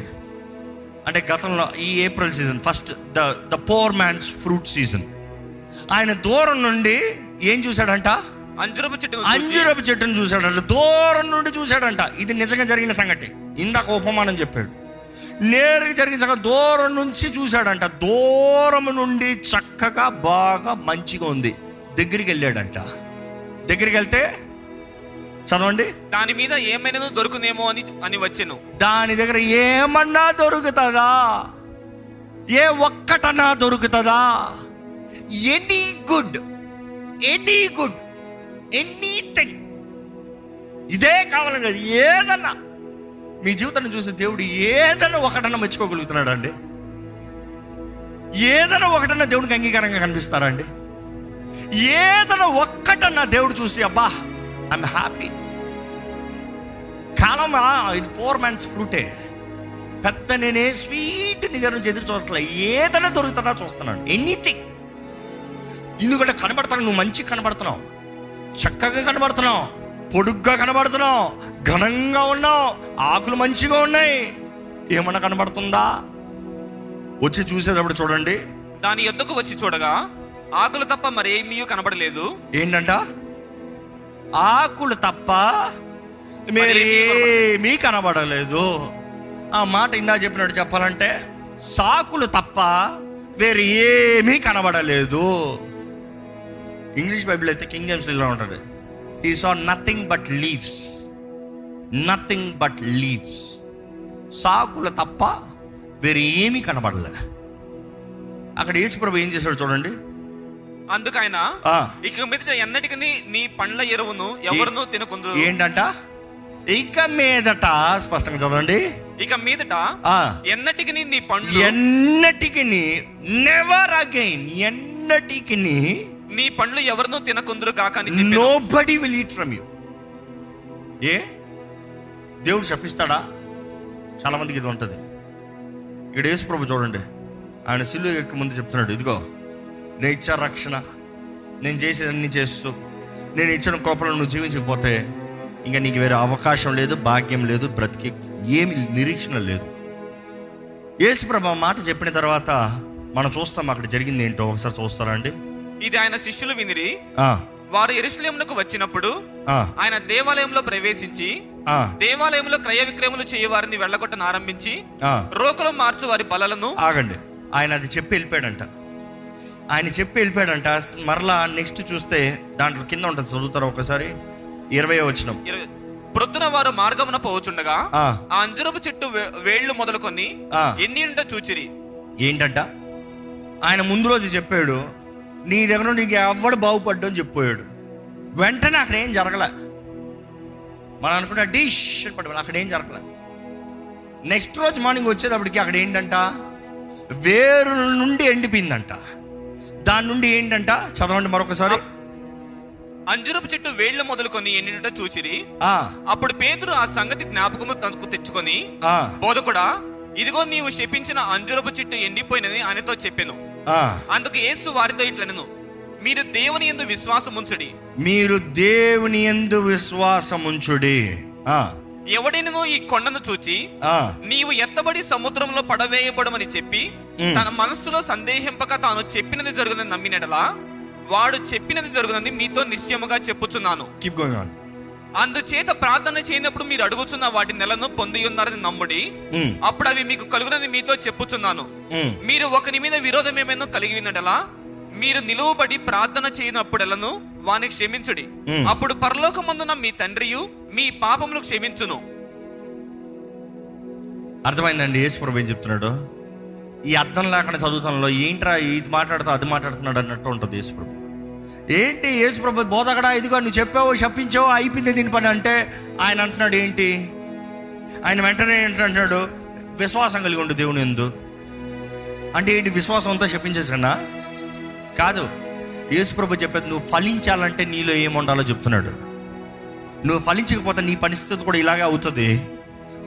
అంటే గతంలో ఈ April season first the the poor man's fruit season ఆయన దూరం నుండి ఏం చూశాడంట? అంజురపు చెట్టును చూచి. అంజూరపు చెట్టును చూశాడంట. దూరం నుండి చూశాడంట. ఇది నిజంగా జరిగిన సంగతి. ఇందాక ఉపమానం చెప్పాడు. నేరుగా జరిగిన సంగతి దూరం నుంచి చూశాడంట. దూరం నుండి చక్కగా బాగా మంచిగా ఉంది. దగ్గరికి వెళ్ళాడంట. దగ్గరికి వెళ్తే చదవండి. దాని మీద ఏమైనా దొరుకునేమో అని అని వచ్చెను. దాని దగ్గర ఏమన్నా దొరుకుతుందా? ఏ ఒక్కటన్నా దొరుకుతుందా? Any good any good anything. ఇదే కావాలని కాదు ఏదన్నా. మీ జీవితాన్ని చూసి దేవుడు ఏదన్నా ఒకటన్నా మెచ్చుకోగలుగుతున్నాడా అండి? ఏదైనా ఒకటన్నా దేవుడికి అంగీకారంగా కనిపిస్తారా అండి? ఏదైనా ఒక్కటన్నా దేవుడు చూసి అబ్బా ఐఎమ్ హ్యాపీ కాలం ఇది పోర్ మ్యాన్స్ ఫ్రూటే పెద్ద నేనే స్వీట్ నీ దగ్గర నుంచి ఎదురు చూడట్లే. ఏదైనా దొరుకుతుందా చూస్తున్నాను. ఎనీథింగ్ ఎందుకంటే కనబడతాను నువ్వు మంచి కనబడుతున్నావు. చక్కగా కనబడుతున్నావు. పొడుగ్గా కనబడుతున్నావు. ఘనంగా ఉన్నావు. ఆకులు మంచిగా ఉన్నాయి. ఏమన్నా కనబడుతుందా? వచ్చి చూసేటప్పుడు చూడండి. దాని ఎద్దుకు వచ్చి చూడగా ఆకులు తప్ప మరేమీ కనబడలేదు. ఏంటంట? ఆకులు తప్ప మీరేమీ కనబడలేదు. ఆ మాట ఇందా చెప్పినట్టు చెప్పాలంటే? సాకులు తప్ప వేరే ఏమీ కనబడలేదు. ఇంగ్లీష్ బైబిల్ అయితే కింగ్ జేమ్స్ ఇలా ఉంటుంది. ఈ saw nothing but leaves nothing but leaves సాకులు తప్ప వేరే ఏమీ కనబడలే. అక్కడ యేసుప్రభు ఏం చేశాడు చూడండి? అందుకు ఆయన ఆ. ఇక మీదట ఎన్నటికి నీ పండ్ల ఎరువును ఎవరును తినకుందు ఏంటంట? ఇక మీదట స్పష్టంగా చదవండి. ఇక మీదట ఆ. ఎన్నటికి నీ పండ్లు? ఎన్నటికి నెవర్ అగైన్ ఎన్నటికి నీ పండ్లు ఎవరినూ తినకుందురు కాక nobody will eat from you ఏ? దేవుడు చెప్పిస్తాడా చాలా మందికి ఇది ఉంటుంది. ఇక్కడ యేసు ప్రభు చూడండి. ఆయన సిల్లు ఎక్కి ముందు చెప్తున్నాడు ఇదిగో. నేను ఇచ్చా రక్షణ నేను చేసేదన్నీ చేస్తూ నేను ఇచ్చిన కృపలను నువ్వు జీవించకపోతే ఇంకా నీకు వేరే అవకాశం లేదు భాగ్యం లేదు బ్రతికి ఏమి నిరీక్షణ లేదు. యేసు ప్రభు ఆ మాట చెప్పిన తర్వాత మనం చూస్తాం అక్కడ జరిగింది ఏంటో ఒకసారి చూస్తారా అండి? ఇది ఆయన శిష్యులు వినిరి. వారు ఎరుసలేమునకు వచ్చినప్పుడు ఆయన దేవాలయంలో ప్రవేశించి దేవాలయంలో క్రయ విక్రయములు చేయవారిని వెళ్ళగొట్టను ఆరంభించి. రోకలు మార్చు వారి బలలను ఆగండి. ఆయన అది చెప్పి వెళ్ళిపోయాడంట. ఆయన చెప్పి వెళ్ళిపోయాడంట. మరలా నెక్స్ట్ చూస్తే దాంట్లో కింద ఉంటుంది చదువుతారా ఒకసారి. ఇరవై వచ్చిన ప్రొద్దున వారు మార్గమున పోవచుండగా ఆ. అంజురపు చెట్టు వేళ్ళు మొదలుకొని. ఎన్ని ఉంటో చూచిరి. ఏంటంట? ఆయన ముందు రోజు చెప్పాడు నీ దగ్గర నీకు ఎవడు బాగుపడ్డు అని చెప్పాడు. వెంటనే అక్కడ ఏం జరగలే. మనం అనుకున్న డిష్ పట్టుకోవాలి అక్కడ ఏం జరగలే. నెక్స్ట్ రోజు మార్నింగ్ వచ్చేటప్పటికి అక్కడ ఏంటంట? వేరు నుండి ఎండిపోయిందంట. దాని నుండి ఏంటంట? చదవండి మరొకసారి. అంజురపు చెట్టు వేళ్ళు మొదలుకొని ఎండినట చూచిరి అప్పుడు పేతురు ఆ సంగతి జ్ఞాపకము తనకు తెచ్చుకొని ఆ, బోధకుడా ఇదిగో నీవు శపించిన అంజురపు చెట్టు ఎండిపోయినది ఆయనతో చెప్పెను. అందుకు యేసు వారితో ఇట్లనెను మీరు దేవుని యందు విశ్వాసం ఉంచుడి మీరు దేవుని ఎందు విశ్వాసం ఉంచుడి ఆ, ఎవడైనను ఈ కొండను చూచి ఆ, నీవు ఎత్తబడి సముద్రంలో పడవేయబడమని చెప్పి. తన మనస్సులో సందేహింపక తాను చెప్పినది జరుగునని నమ్మినడలా వాడు చెప్పినది జరుగునని మీతో నిశ్చయముగా చెప్పుచున్నాను. Keep going on. అందుచేత ప్రార్థన చేయనప్పుడు మీరు అడుగుచున్న వాటి నెలను పొంది ఉన్నారని నమ్ముడి అప్పుడు అవి మీకు కలుగునని మీతో చెప్పుచున్నాను. మీరు ఒకరి మీద విరోధం ఏమైనా కలిగి ఉన్నడలా మీరు నిలువబడి ప్రార్థన చేయనప్పుడెలను వాని క్షమించుడి. అప్పుడు పరలోకమందున మీ తండ్రియు మీ పాపములు క్షమించును. అర్థమైందండి యేసు ప్రభు ఏం చెప్తున్నాడు? ఈ అర్థం లేకుండా చదువుతాంలో ఏంట్రా ఇది మాట్లాడుతా అది మాట్లాడుతున్నాడు అన్నట్టు ఉంటుంది యేసుప్రభు. ఏంటి యేసుప్రభు బోధకడా ఇదిగో నువ్వు చెప్పావు చెప్పించావు అయిపోయింది దీని పని అంటే ఆయన అంటున్నాడు ఏంటి? ఆయన వెంటనే ఏంటంటున్నాడు విశ్వాసం కలిగి ఉండు దేవుని ఎందు. అంటే ఏంటి విశ్వాసం అంతా చెప్పించేసన్నా కాదు యేసుప్రభు చెప్పేది నువ్వు ఫలించాలంటే నీలో ఏముండాలో చెప్తున్నాడు. నువ్వు ఫలించకపోతే నీ పరిస్థితి కూడా ఇలాగే అవుతుంది.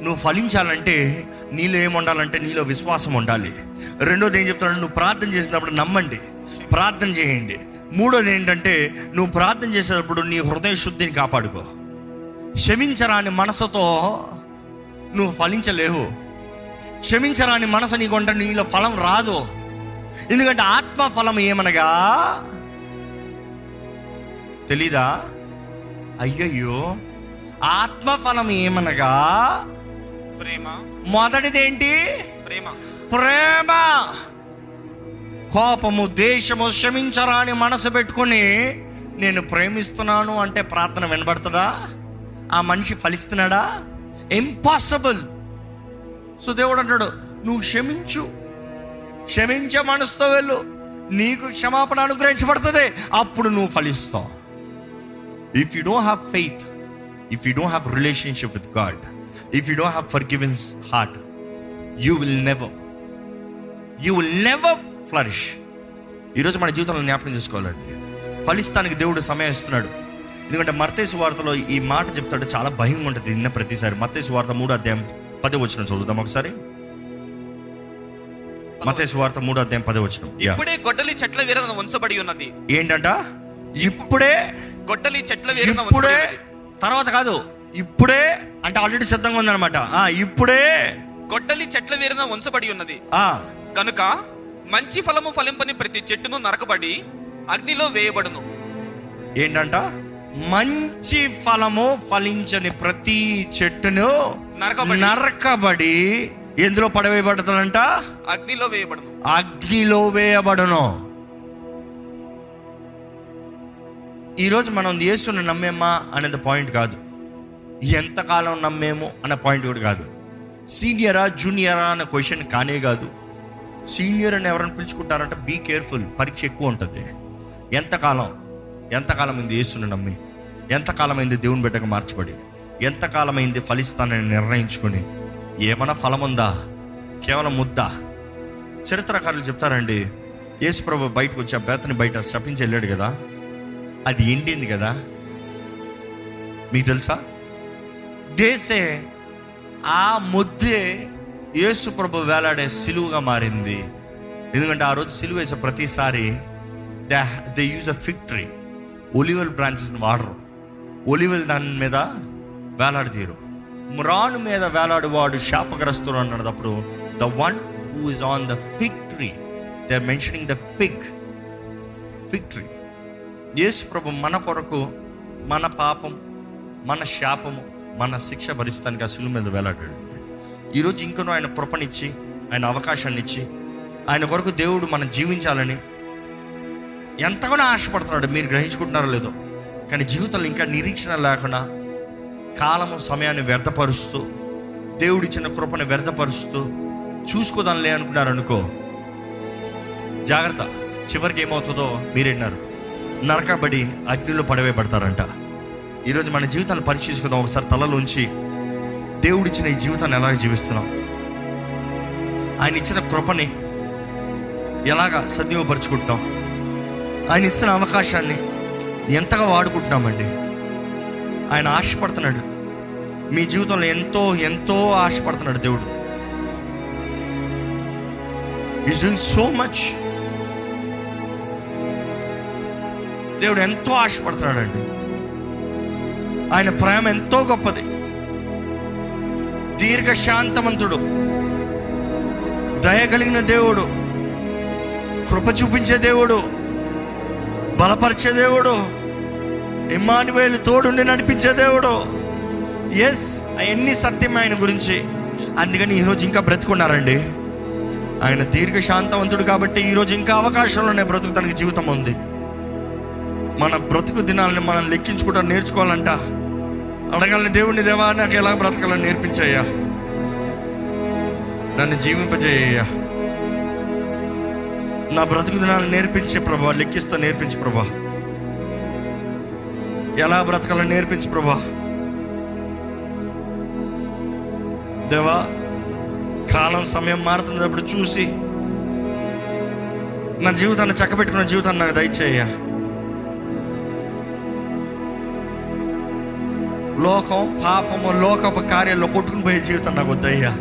నువ్వు ఫలించాలంటే నీలో ఏముండాలంటే నీలో విశ్వాసం ఉండాలి. రెండోది ఏం చెప్తున్నాడు? నువ్వు ప్రార్థన చేసినప్పుడు నమ్మండి. ప్రార్థన చేయండి. మూడోది ఏంటంటే నువ్వు ప్రార్థన చేసేటప్పుడు నీ హృదయ శుద్ధిని కాపాడుకో. క్షమించరాని మనసుతో నువ్వు ఫలించలేవు. క్షమించరాని మనసు నీకుంటే నీలో ఫలం రాదు. ఎందుకంటే ఆత్మ ఫలం ఏమనగా? తెలీదా? అయ్యయ్యో. ఆత్మఫలం ఏమనగా? ప్రేమ. మొదటిదేంటి? ప్రేమ. ప్రేమ. కోపము దేశము క్షమించరాని మనసు పెట్టుకుని నేను ప్రేమిస్తున్నాను అంటే ప్రార్థన వినబడుతుందా? ఆ మనిషి ఫలిస్తున్నాడా? ఇంపాసిబుల్ సో దేవుడు అంటాడు నువ్వు క్షమించు. క్షమించే మనసుతో వెళ్ళు. నీకు క్షమాపణ అనుగ్రహించబడుతుంది. అప్పుడు నువ్వు ఫలిస్తావు. If you don't have faith if you don't have relationship with God if you don't have forgiven heart you will never you will never flourish ఈరోజు మన జీవితంలో జ్ఞాపకం చేసుకోవాలండి. ఫలిస్తానికి దేవుడు సమయం ఇస్తున్నాడు. ఎందుకంటే మర్తేసు వార్తలో ఈ మాట చెప్తాడు చాలా భయంగా ఉంటుంది నిన్న ప్రతిసారి. మర్తేసు వార్త మూడు అధ్యాయం పదే వచ్చిన చదువుదాం ఒకసారి. మతేసు వార్త మూడు అధ్యాయం పదే వచ్చిన ఇప్పుడే గొడ్డలి చెట్ల వీరన ఉంచబడి ఉన్నది. ఏంటంట? ఇప్పుడే గొడ్డలి చెట్ల వీరన ఇప్పుడే. తర్వాత కాదు. ఇప్పుడే అంటే ఆల్రెడీ సిద్ధంగా ఉందన్నమాట. ఇప్పుడే. గొడ్డలి చెట్ల వీరన ఉంచబడి ఉన్నది. ఆ. కనుక మంచి ఫలము ఫలింపని ప్రతి చెట్టును నరకబడి అగ్నిలో వేయబడును. ఏంటంట? మంచి ఫలము ఫలించని ప్రతి చెట్టును నరకబడి. నరకబడి ఎందులో పడవేయబడుతుందంట? అగ్నిలో వేయబడును. అగ్నిలో వేయబడును. ఈరోజు మనం యేసుని నమ్మేమా అనేది పాయింట్ కాదు. ఎంతకాలం నమ్మేమో అనే పాయింట్ కూడా కాదు. సీనియరా జూనియరా అనే క్వశ్చన్ కానే కాదు. సీనియర్ అని ఎవరైనా పిలుచుకుంటారంటే బీ కేర్ఫుల్ పరీక్ష ఎక్కువ ఉంటుంది. ఎంతకాలం? ఎంతకాలమైంది అయింది నమ్మి? ఎంతకాలమైంది దేవుని బిడ్డగా మార్చబడి? ఎంతకాలమైంది ఫలిస్తానని నిర్ణయించుకొని? ఏమైనా ఫలం ఉందా కేవలం ముద్దా? చరిత్రకారులు చెప్తారండి యేసుప్రభు బయటకు వచ్చి ఆ బేతని బయట శపించి వెళ్ళాడు కదా? అది ఎండింది కదా? మీకు తెలుసా? దేశే ఆ ముద్దే యేసు ప్రభు వేలాడే సిలువుగా మారింది. ఎందుకంటే ఆ రోజు సిలువ వేసే ప్రతిసారి they they use a victory ఒలివల్ బ్రాంచెస్ని వాడరు. ఒలివల్ దాని మీద వేలాడతీరు మ్రాను మీద వేలాడువాడు శాపగ్రస్తుడు అన్నప్పుడు the one who is on the fig tree. They mentioning the fig fig tree. యేసు ప్రభు మన కొరకు మన పాపం మన శాపము మన శిక్ష భరిస్తానికి ఆ శిలువ మీద వేలాడాడు. ఈరోజు ఇంకనూ ఆయన కృపనిచ్చి ఆయన అవకాశాన్ని ఇచ్చి ఆయన కొరకు దేవుడు మనం జీవించాలని ఎంతగానో ఆశపడుతున్నాడు. మీరు గ్రహించుకుంటున్నారో లేదో. కానీ జీవితంలో ఇంకా నిరీక్షణ లేకుండా కాలము సమయాన్ని వ్యర్థపరుస్తూ దేవుడిచ్చిన కృపను వ్యర్థపరుస్తూ చూసుకోదానిలే అనుకున్నారనుకో జాగ్రత్త. చివరికి ఏమవుతుందో మీరేన్నారు నరకబడి అగ్నిలో పడవే పడతారంట ఈరోజు మన జీవితాన్ని పరీక్షించుకుందాం ఒకసారి తలలోంచి దేవుడిచ్చిన ఈ జీవితాన్ని ఎలా జీవిస్తున్నాం? ఆయన ఇచ్చిన కృపని ఎలాగా సద్వినియోగపరుచుకుంటున్నాం? ఆయన ఇస్తున్న అవకాశాన్ని ఎంతగా వాడుకుంటున్నామండి? ఆయన ఆశపడుతున్నాడు. మీ జీవితంలో ఎంతో ఎంతో ఆశపడుతున్నాడు దేవుడు. ఈజ్ డూయింగ్ సో మచ్ దేవుడు ఎంతో ఆశపడుతున్నాడండి. ఆయన ప్రేమ ఎంతో గొప్పది. దీర్ఘశాంతవంతుడు దయ కలిగిన దేవుడు కృప చూపించే దేవుడు బలపరిచే దేవుడు ఇమ్మానువేలు తోడుండి నడిపించే దేవుడు. ఎస్ అవన్నీ సత్యం ఆయన గురించి. అందుకని ఈరోజు ఇంకా బ్రతుకున్నారండి. ఆయన దీర్ఘశాంతవంతుడు కాబట్టి ఈరోజు ఇంకా అవకాశంలోనే బ్రతుకు తనకి జీవితం ఉంది. మన బ్రతుకు దినాలని మనం లెక్కించుకుంటా నేర్చుకోవాలంట. అడగాలని దేవుని దేవా నాకు ఎలా బ్రతకాలని నేర్పించయ్యా. నన్ను జీవింపజేయ్యా నా బ్రతుకు దినాలను నేర్పించే ప్రభా లెక్కిస్తూ నేర్పించు ప్రభా. ఎలా బ్రతకాలని నేర్పించు ప్రభా. దేవా కాలం సమయం మారుతున్నప్పుడు చూసి నా జీవితాన్ని చక్కబెట్టుకున్న జీవితాన్ని నాకు దయచేయ్యా. లోకం పాపము లోకపు కార్యాల్లో కొట్టుకుని పోయే జీవితం నాకు వద్దయ్యా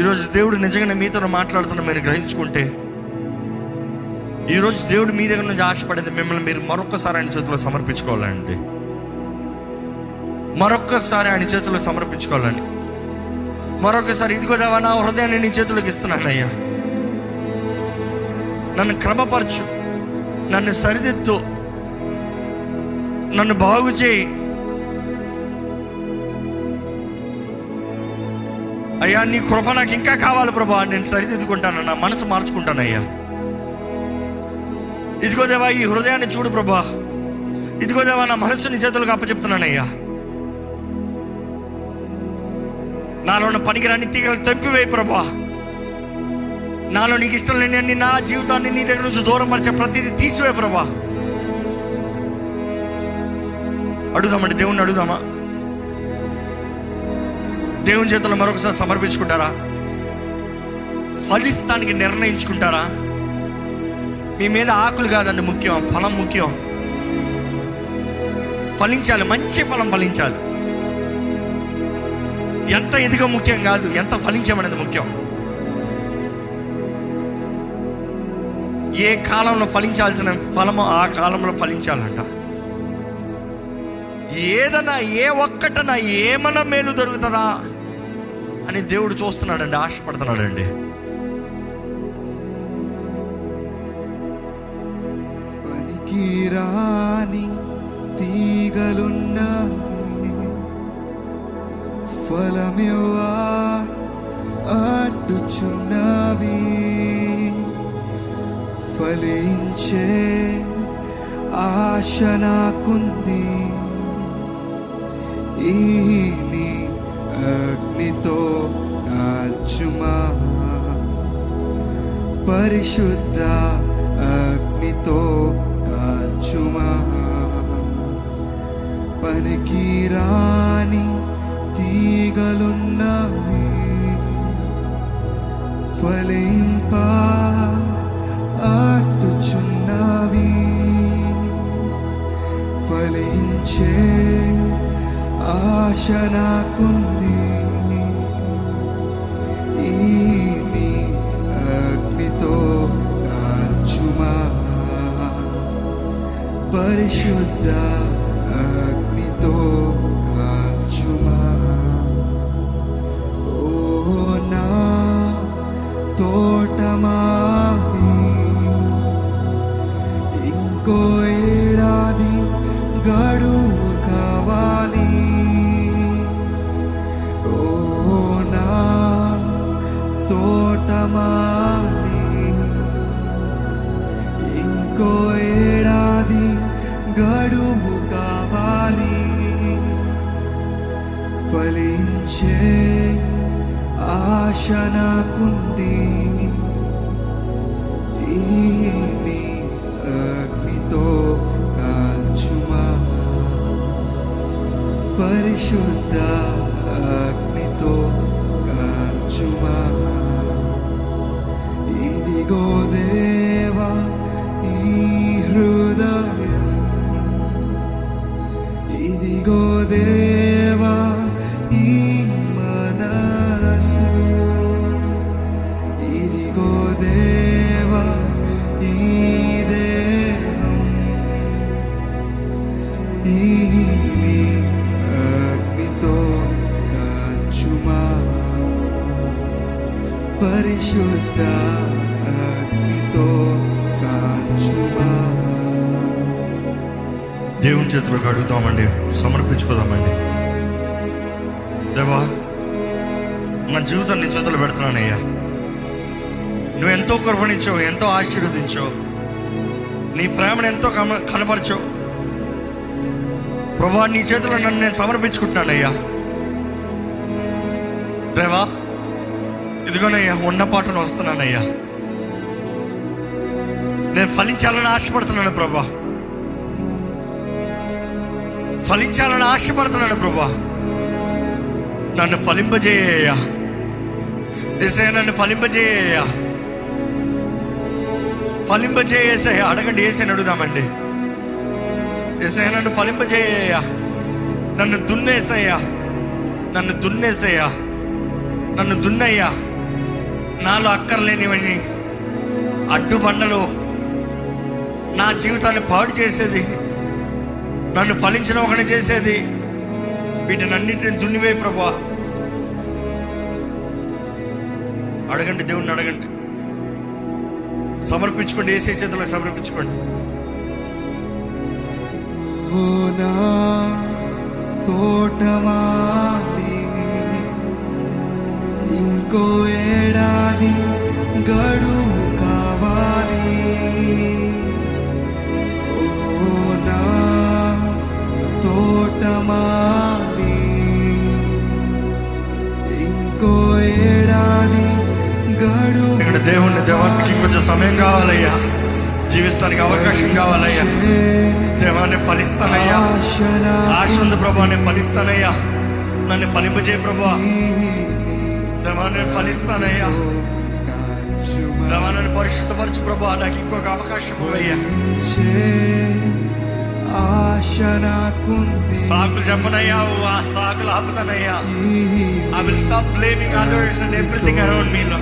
ఈరోజు దేవుడు నిజంగానే మీతో మాట్లాడుతున్న మీరు గ్రహించుకుంటే ఈరోజు దేవుడు మీ దగ్గర నుంచి ఆశపడేది మిమ్మల్ని మీరు మరొకసారి ఆయన చేతిలో సమర్పించుకోవాలండి. మరొక్కసారి ఆయన చేతిలో సమర్పించుకోవాలని మరొకసారి ఇదిగో దేవా నా హృదయాన్ని నీ చేతులకు ఇస్తున్నానయ్యా నన్ను క్రమపరచు నన్ను సరిదిద్దు నన్ను బాగు చేయి. అయ్యా నీ కృప నాకు ఇంకా కావాలి ప్రభా. నేను సరిదిద్దుకుంటాను నా మనసు మార్చుకుంటానయ్యా ఇదిగో దేవా ఈ హృదయాన్ని చూడు ప్రభా. ఇదిగో దేవా నా మనస్సు నీ చేతులకు అప్పచెప్తున్నానయ్యా నాలో ఉన్న పనికిరాని తీగలు తప్పివేయి ప్రభా. నాలో నీకు ఇష్టం లేని అన్ని నా జీవితాన్ని నీ దగ్గర నుంచి దూరం పరిచే ప్రతిదీ తీసివే ప్రభా. అడుగుదామండి దేవుణ్ణి అడుగుదామా? దేవుని చేతుల్లో మరొకసారి సమర్పించుకుంటారా? ఫలిస్తానికి నిర్ణయించుకుంటారా? మీ మీద ఆకులు కాదండి ముఖ్యం ఫలం ముఖ్యం. ఫలించాలి మంచి ఫలం ఫలించాలి. ఎంత ఎదిగో ముఖ్యం కాదు ఎంత ఫలించామనేది ముఖ్యం. ఏ కాలంలో ఫలించాల్సిన ఫలమో ఆ కాలంలో ఫలించాలంట. ఏదన్నా ఏ ఒక్కటన్నా ఏమన్నా మేలు దొరుకుతుందా అని దేవుడు చూస్తున్నాడండి ఆశపడుతున్నాడండి. పనికిరాని తీగలున్న ఫలమివా అడ్డుచున్నవి. ఫలించే ఆశ నాకుంది. ఈ నీ అగ్నితో కాల్చుమా పరిశుద్ధ అగ్నితో కాల్చుమా పనికి రాని తీగలున్నవి ఫలింప అడ్డుచున్నవి. ఫలించే ఆశ నాకుంది ఈ నీ అగ్నితో కాల్చుమా పరిశుద్ధ ఆశ చేతులకు అడుగుతామండి. సమర్పించుకోదామండి. దేవా నా జీవితాన్ని నీ చేతులు పెడుతున్నానయ్యా. నువ్వు ఎంతో కృపణించావు ఎంతో ఆశీర్వదించావు. నీ ప్రేమను ఎంతో కమ కనపరచావు ప్రభా నీ చేతిలో నన్ను నేను సమర్పించుకుంటున్నానయ్యా. దేవా ఇదిగోనయ్యా ఉన్న పాటను వస్తున్నానయ్యా. నేను ఫలించాలని ఆశపడుతున్నాను ప్రభా. ఫలించాలని ఆశపడుతున్నాడు ప్రభా. నన్ను ఫలింపజేయ్యా ఏసే నన్ను ఫలింపజేయ్యా ఫలింపజేసేయ అడగండి ఏసైనా అడుగుదామండి. ఏసే నన్ను ఫలింపజేయ్యా నన్ను దున్నేసయ్యా. నన్ను దున్నేసయ్యా. నన్ను దున్నయ్యా. నాలో అక్కర్లేనివన్నీ అడ్డుబండలు నా జీవితాన్ని పాడు చేసేది నన్ను ఫలించిన ఒకటి చేసేది. వీటినన్నింటిని దున్నివే ప్రభా అడగండి దేవుణ్ణి అడగండి. సమర్పించుకోండి ఏసే చేతులకు సమర్పించుకోండి. ఓ నా? ఇంకో ఏడాది గడువు జీవించే సమయం కావాలయ్యా. జీవిస్తానికి అవకాశం కావాలయ్యా. దేవాన్ని ఫలిస్తానయ్యా. ఆశ ఉంది ప్రభా నేను ఫలిస్తానయ్యా. నన్ను ఫలింపజే ప్రభా దేవాన్ని ఫలిస్తానయ్యా. దేవాన్ని పరిశుద్ధపరచు ప్రభా నాకు ఇంకొక అవకాశం అయ్యా సాకులు చెప్పనయ్యా. ఆ సాకులు ఆపుతానయ్యా. I will stop blaming others and everything around మీలో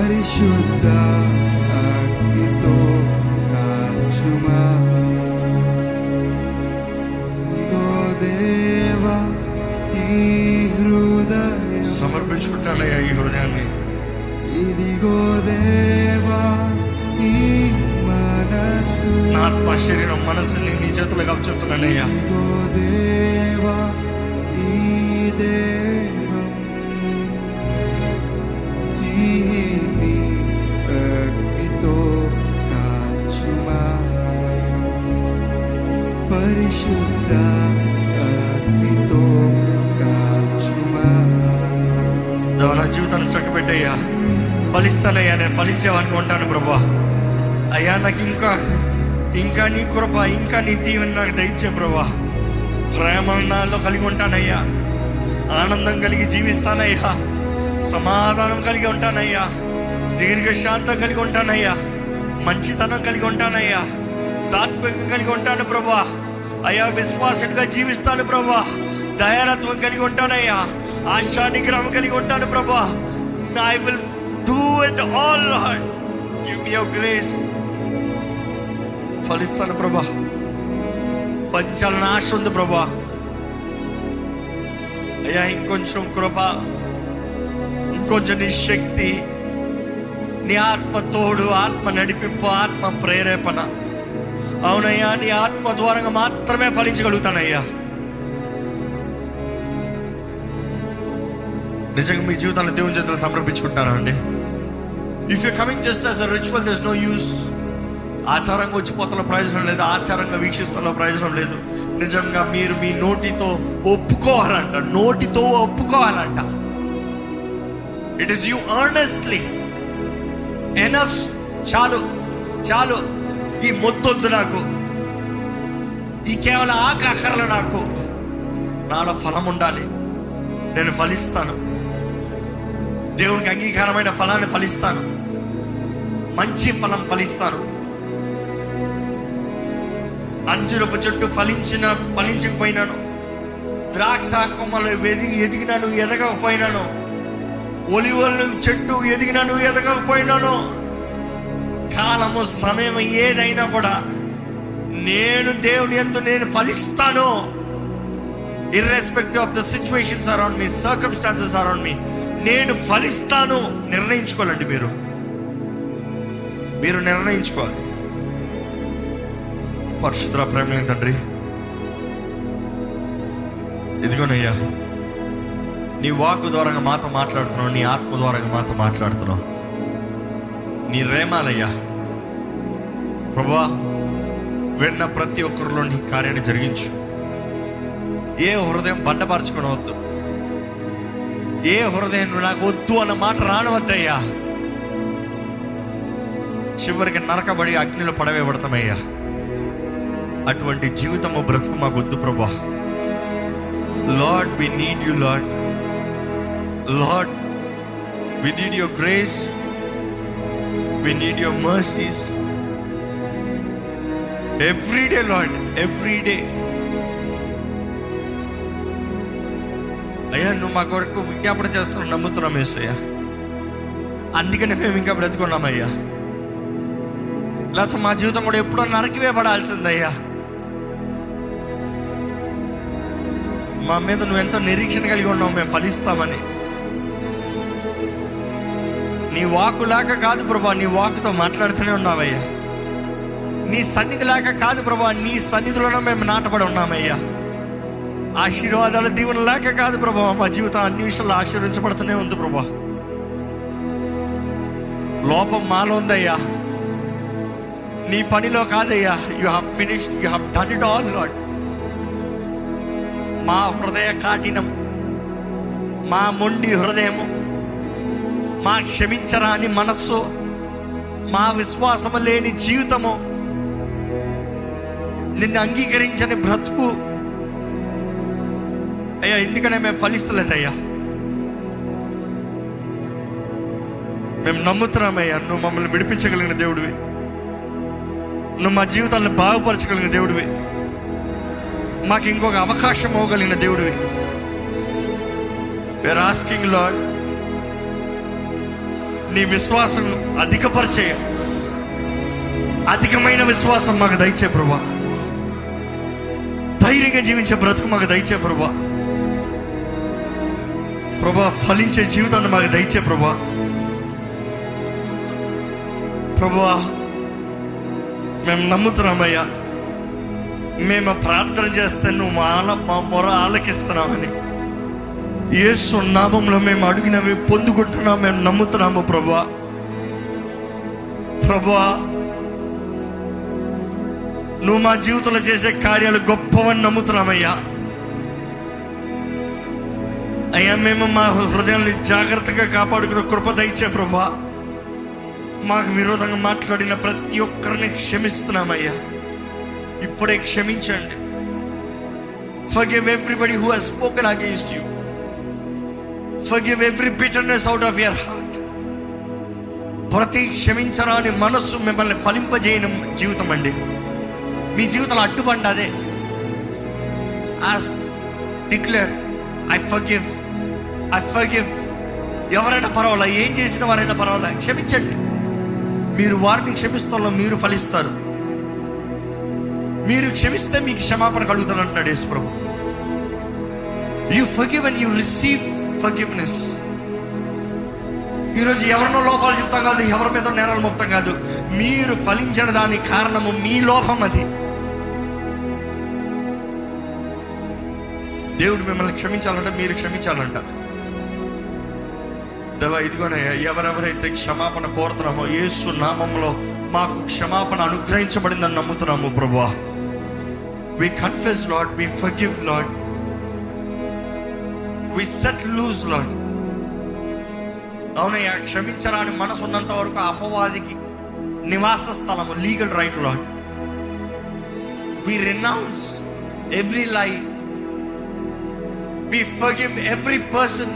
పరిశుద్ధ అగ్నితో కాల్చుమా దేవా సమర్పించుకుంటానయ్యా ఈ హృదయాన్ని. ఇదిగో దేవా ఈ మనసు. నా ఆత్మ శరీరం మనసుని నీ చేతులకు అప్పచెప్తున్నానయ్యా ఇదిగో దేవా ఈ దేహం ఈ నీ అగ్నితో కాల్చుమా పరిశుద్ధ అగ్నితో కాల్చుమా దేవా, నా జీవితాన్ని చక్కబెట్టయ్యా. ఫలిస్తానయ్యా నేను ఫలించేవానికి ఉంటాను ప్రభా. అయ్యా నాకు ఇంకా ఇంకా నీ కృప ఇంకా నీ దీవెన నాకు దయచే ప్రభా. ప్రేమ నాలో కలిగి ఉంటానయ్యా. ఆనందం కలిగి జీవిస్తానయ్యా. సమాధానం కలిగి ఉంటానయ్యా. దీర్ఘశాంతం కలిగి ఉంటానయ్యా. మంచితనం కలిగి ఉంటానయ్యా. సాత్వికం కలిగి ఉంటాను ప్రభా. అయ్యా విశ్వాసంగా జీవిస్తాను ప్రభా. దయారత్వం కలిగి ఉంటానయ్యా. ఆశానిగ్రహం కలిగి ఉంటాను ప్రభా. I will do it all Lord give me your grace ఫలిస్తాను ప్రభా. ఫలించాలని ఆశ ఉంది ప్రభా. అయ్యా ఇంకొంచెం కృప ఇంకొంచెం నీ శక్తి నీ ఆత్మ తోడు ఆత్మ నడిపింపు ఆత్మ ప్రేరేపణ. అవునయ్యా నీ ఆత్మ ద్వారంగా మాత్రమే ఫలించగలుగుతానయ్యా. నిజంగా మీ జీవితాన్ని దేవుని చేతులు సమర్పించుకుంటారా అండి? If you coming just as ritual thus no use ఆచారంగా వచ్చిపోతున్న ప్రయోజనం లేదు ఆచారంగా వీక్షిస్తున్న ప్రయోజనం లేదు. నిజంగా మీరు మీ నోటితో ఒప్పుకోవాలంట నోటితో ఒప్పుకోవాలంట. It is you honestly enough చాలు. చాలు. ఈ మొత్తొద్దు నాకు. ఈ కేవలం ఆక అక్కర్ల నాకు. నాలో ఫలం ఉండాలి. నేను ఫలిస్తాను. దేవునికి అంగీకారమైన ఫలాన్ని ఫలిస్తాను. మంచి ఫలం ఫలిస్తాను. అంజురపు చెట్టు ఫలించిన ఫలించకపోయినాను. ద్రాక్ష కొమ్మలు ఎదిగి ఎదిగినాను ఎదగకపోయినాను. ఒలివల చెట్టు ఎదిగినాను ఎదగకపోయినాను. కాలము సమయం ఏదైనా కూడా నేను దేవుని ఎందు నేను ఫలిస్తాను. Irrespective of the situations around me circumstances around me నేను ఫలిస్తాను. నిర్ణయించుకోవాలండి మీరు. మీరు నిర్ణయించుకోవాలి. పరిశుద్ర ప్రేమ తండ్రి ఇదిగోనయ్యా నీ వాకు ద్వారా మాతో మాట్లాడుతున్నావు నీ ఆత్మ ద్వారా మాతో మాట్లాడుతున్నావు. నీ రేమాలయ్యా ప్రభా విన్న ప్రతి ఒక్కరిలో నీ కార్యాన్ని జరిగించు. ఏ హృదయం బండపరచుకోవద్దు ఏ హృదయం నాకు వద్దు అన్న మాట రానవద్దయ్యా. చివరికి నరకబడి అగ్నిలో పడవేయబడతామయ్యా. అటువంటి జీవితము బ్రతుకు మాకు వద్దు ప్రభా Lord we need you Lord Lord we need your grace we need your mercies every day Lord every day అయ్యా నువ్వు మా కొరకు విజ్ఞాపన చేస్తున్నావు నమ్ముతున్నాం ఏసయ్యా అందుకనే మేము ఇంకా బ్రతుకున్నామయ్యా. లేకపోతే మా జీవితం కూడా ఎప్పుడో నరకివే పడాల్సిందయ్యా. మా మీద నువ్వు ఎంతో నిరీక్షణ కలిగి ఉన్నావు మేము ఫలిస్తామని. నీ వాకు లేక కాదు ప్రభా నీ వాకుతో మాట్లాడుతూనే ఉన్నావయ్యా నీ సన్నిధి లేక కాదు ప్రభా నీ సన్నిధిలోనే మేము నాటబడి ఉన్నామయ్యా. ఆశీర్వాదాల దీవెన లేక కాదు ప్రభా మా జీవితం అన్ని విషయాలు ఆశీర్వించబడుతూనే ఉంది ప్రభా. లోపం మాలో ఉందయ్యా. నీ పనిలో కాదయ్యా. You have finished you have done it all Lord మా హృదయ కాఠినం మా మొండి హృదయము మా క్షమించరాని మనస్సు మా విశ్వాసము లేని జీవితము నిన్ను అంగీకరించని బ్రతుకు. అయ్యా ఎందుకనే మేము ఫలిస్తలేదయ్యా? మేము నమ్ముతున్నామయ్యా నువ్వు మమ్మల్ని విడిపించగలిగిన దేవుడివి. నువ్వు మా జీవితాలను బాగుపరచగలిగిన దేవుడివి. మాకు ఇంకొక అవకాశం ఇవ్వగలిగిన దేవుడివి. వేర్ ఆస్కింగ్ లాడ్ నీ విశ్వాసం అధికపరిచేయ అధికమైన విశ్వాసం మాకు దయచే ప్రభా. ధైర్యంగా జీవించే బ్రతుకు మాకు దయచే ప్రభా. ప్రభా ఫలించే జీవితాన్ని మాకు దయచే ప్రభా. ప్రభా మేము నమ్ముతున్నామయ్యా మేము ప్రార్థన చేస్తే నువ్వు మా ఆల మా మొర ఆలకిస్తున్నామని యేసు నామంలో మేము అడిగినవి పొందుకుంటున్నాం మేము నమ్ముతున్నాము ప్రభా. ప్రభా నువ్వు మా జీవితంలో చేసే కార్యాలు గొప్పవని నమ్ముతున్నామయ్యా. అయ్యా మేము మా హృదయాన్ని జాగ్రత్తగా కాపాడుకున్న కృప దయచే ప్రభా. మాకు విరోధంగా మాట్లాడిన ప్రతి ఒక్కరిని క్షమిస్తున్నామయ్యా. ఇప్పుడే క్షమించండి. Forgive everybody who has spoken against you forgive every bitterness out of your heart ప్రతి క్షమించరాని మనస్సు మిమ్మల్ని ఫలింపజేయని జీవితం అండి. మీ జీవితంలో అడ్డుపండి అదే. As declare I forgive I forgive ఎవరైనా పర్వాలా ఏం చేసిన వారైనా పర్వాలా క్షమించండి. మీరు వారిని క్షమిస్తున్న మీరు ఫలిస్తారు. మీరు క్షమిస్తే మీకు క్షమాపణ కలుగుతుంది అంటున్నాడు యేసు ప్రభు you forgive and you receive forgiveness ఈరోజు ఎవరినో లోపాలు చెప్తాం కాదు ఎవరి మీద నేరాలు మొత్తం కాదు. మీరు ఫలించిన దానికి కారణము మీ లోపం అది. దేవుడు మిమ్మల్ని క్షమించాలంటే మీరు క్షమించాలంట. దేవా ఇదిగోనయ్యా ఎవరెవరైతే క్షమాపణ కోరుతున్నామో యేసు నామంలో మాకు క్షమాపణ అనుగ్రహించబడిందని నమ్ముతున్నాము ప్రభా we confess Lord we forgive Lord we set loose Lord అవునయ్యా క్షమించరాని మనసు ఉన్నంత వరకు ఆ అపవాదికి నివాస స్థలము legal right Lord we renounce every lie We forgive every person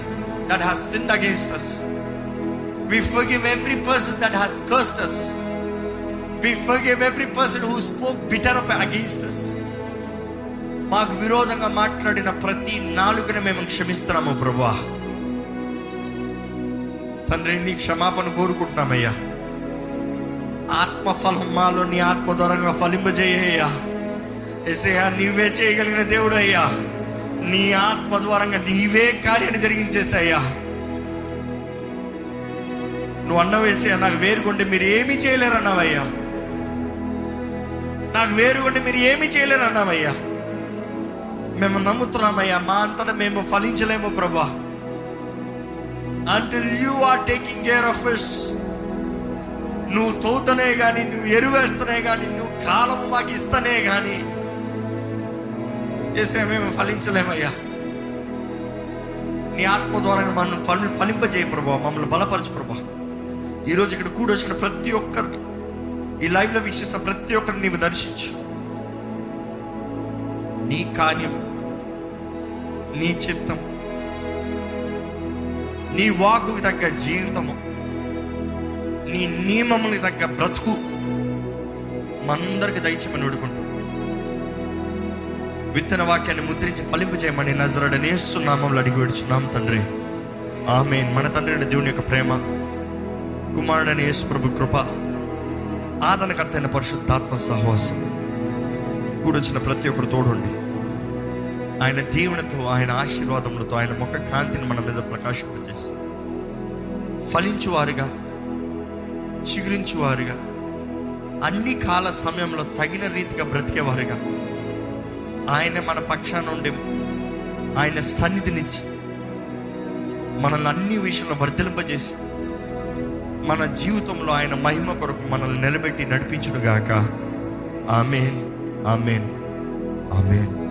that has sinned against us. We forgive every person that has cursed us. We forgive every person who spoke bitter up against us. మాకు విరోధంగా మాట్లాడిన ప్రతి నాలుగుని మేము క్షమిస్తున్నాము ప్రభా తండ్రి నీ క్షమాపణ కోరుకుంటున్నామయ్యా. ఆత్మఫలం మాలో నీ ఆత్మ ద్వారంగా ఫలింపజేయ్యా ఎసయ్యా నీవే చేయగలిగిన దేవుడు అయ్యా నీ ఆత్మ ద్వారంగా నీవే కార్యాన్ని జరిగించేసయ్యా నువ్వు అన్నవేసయ్యా నాకు వేరుకుంటే మీరు ఏమీ చేయలేరు అన్నావయ్యా నాకు వేరుకుంటే మీరు ఏమీ చేయలేరు అన్నావయ్యా మేము నమ్ముతున్నామయ్యా మా అంతటా మేము ఫలించలేము ప్రభా. Until you are taking care of us నువ్వు తోతనే కానీ నువ్వు ఎరువేస్తనే కానీ నువ్వు కాలం మాకు ఇస్తనే కానీ చేసే మేము ఫలించలేమయ్యా. నీ ఆత్మ ద్వారా మనం ఫలి ఫలింపజేయ ప్రభా. మమ్మల్ని బలపరచు ప్రభా. ఈరోజు ఇక్కడ కూడొచ్చిన ప్రతి ఒక్కరిని ఈ లైవ్లో వీక్షిస్తున్న ప్రతి ఒక్కరిని నీవు దర్శించు. నీ కార్యం నీ చిత్తం నీ వాకుకి తగ్గ జీవితము నీ నియమములకు తగ్గ బ్రతుకు మందరికి దయచేమని వేడుకుంటూ విత్తన వాక్యాన్ని ముద్రించి ఫలింపు చేయమని నజరడని నామంలో అడిగి విడుచున్నాం తండ్రి. ఆమె మన తండ్రి దేవుని యొక్క ప్రేమ కుమారుడని యేసు ప్రభు కృప ఆదనకర్తైన పరిశుద్ధాత్మ సహవాసం. కూడొచ్చిన ప్రతి ఒక్కరు తోడుండి. ఆయన దీవెనతో ఆయన ఆశీర్వాదములతో ఆయన ముఖ కాంతిని మన మీద ప్రకాశింపజేసి ఫలించువారుగా చిగురించువారుగా అన్ని కాల సమయంలో తగిన రీతిగా బ్రతికేవారుగా ఆయన మన పక్షాన నుండి ఆయన సన్నిధినిచ్చి మనల్ని అన్ని విషయంలో వర్ధలింపజేసి మన జీవితంలో ఆయన మహిమ కొరకు మనల్ని నిలబెట్టి నడిపించుడుగాక ఆమెన్. ఆమెన్. ఆమెన్.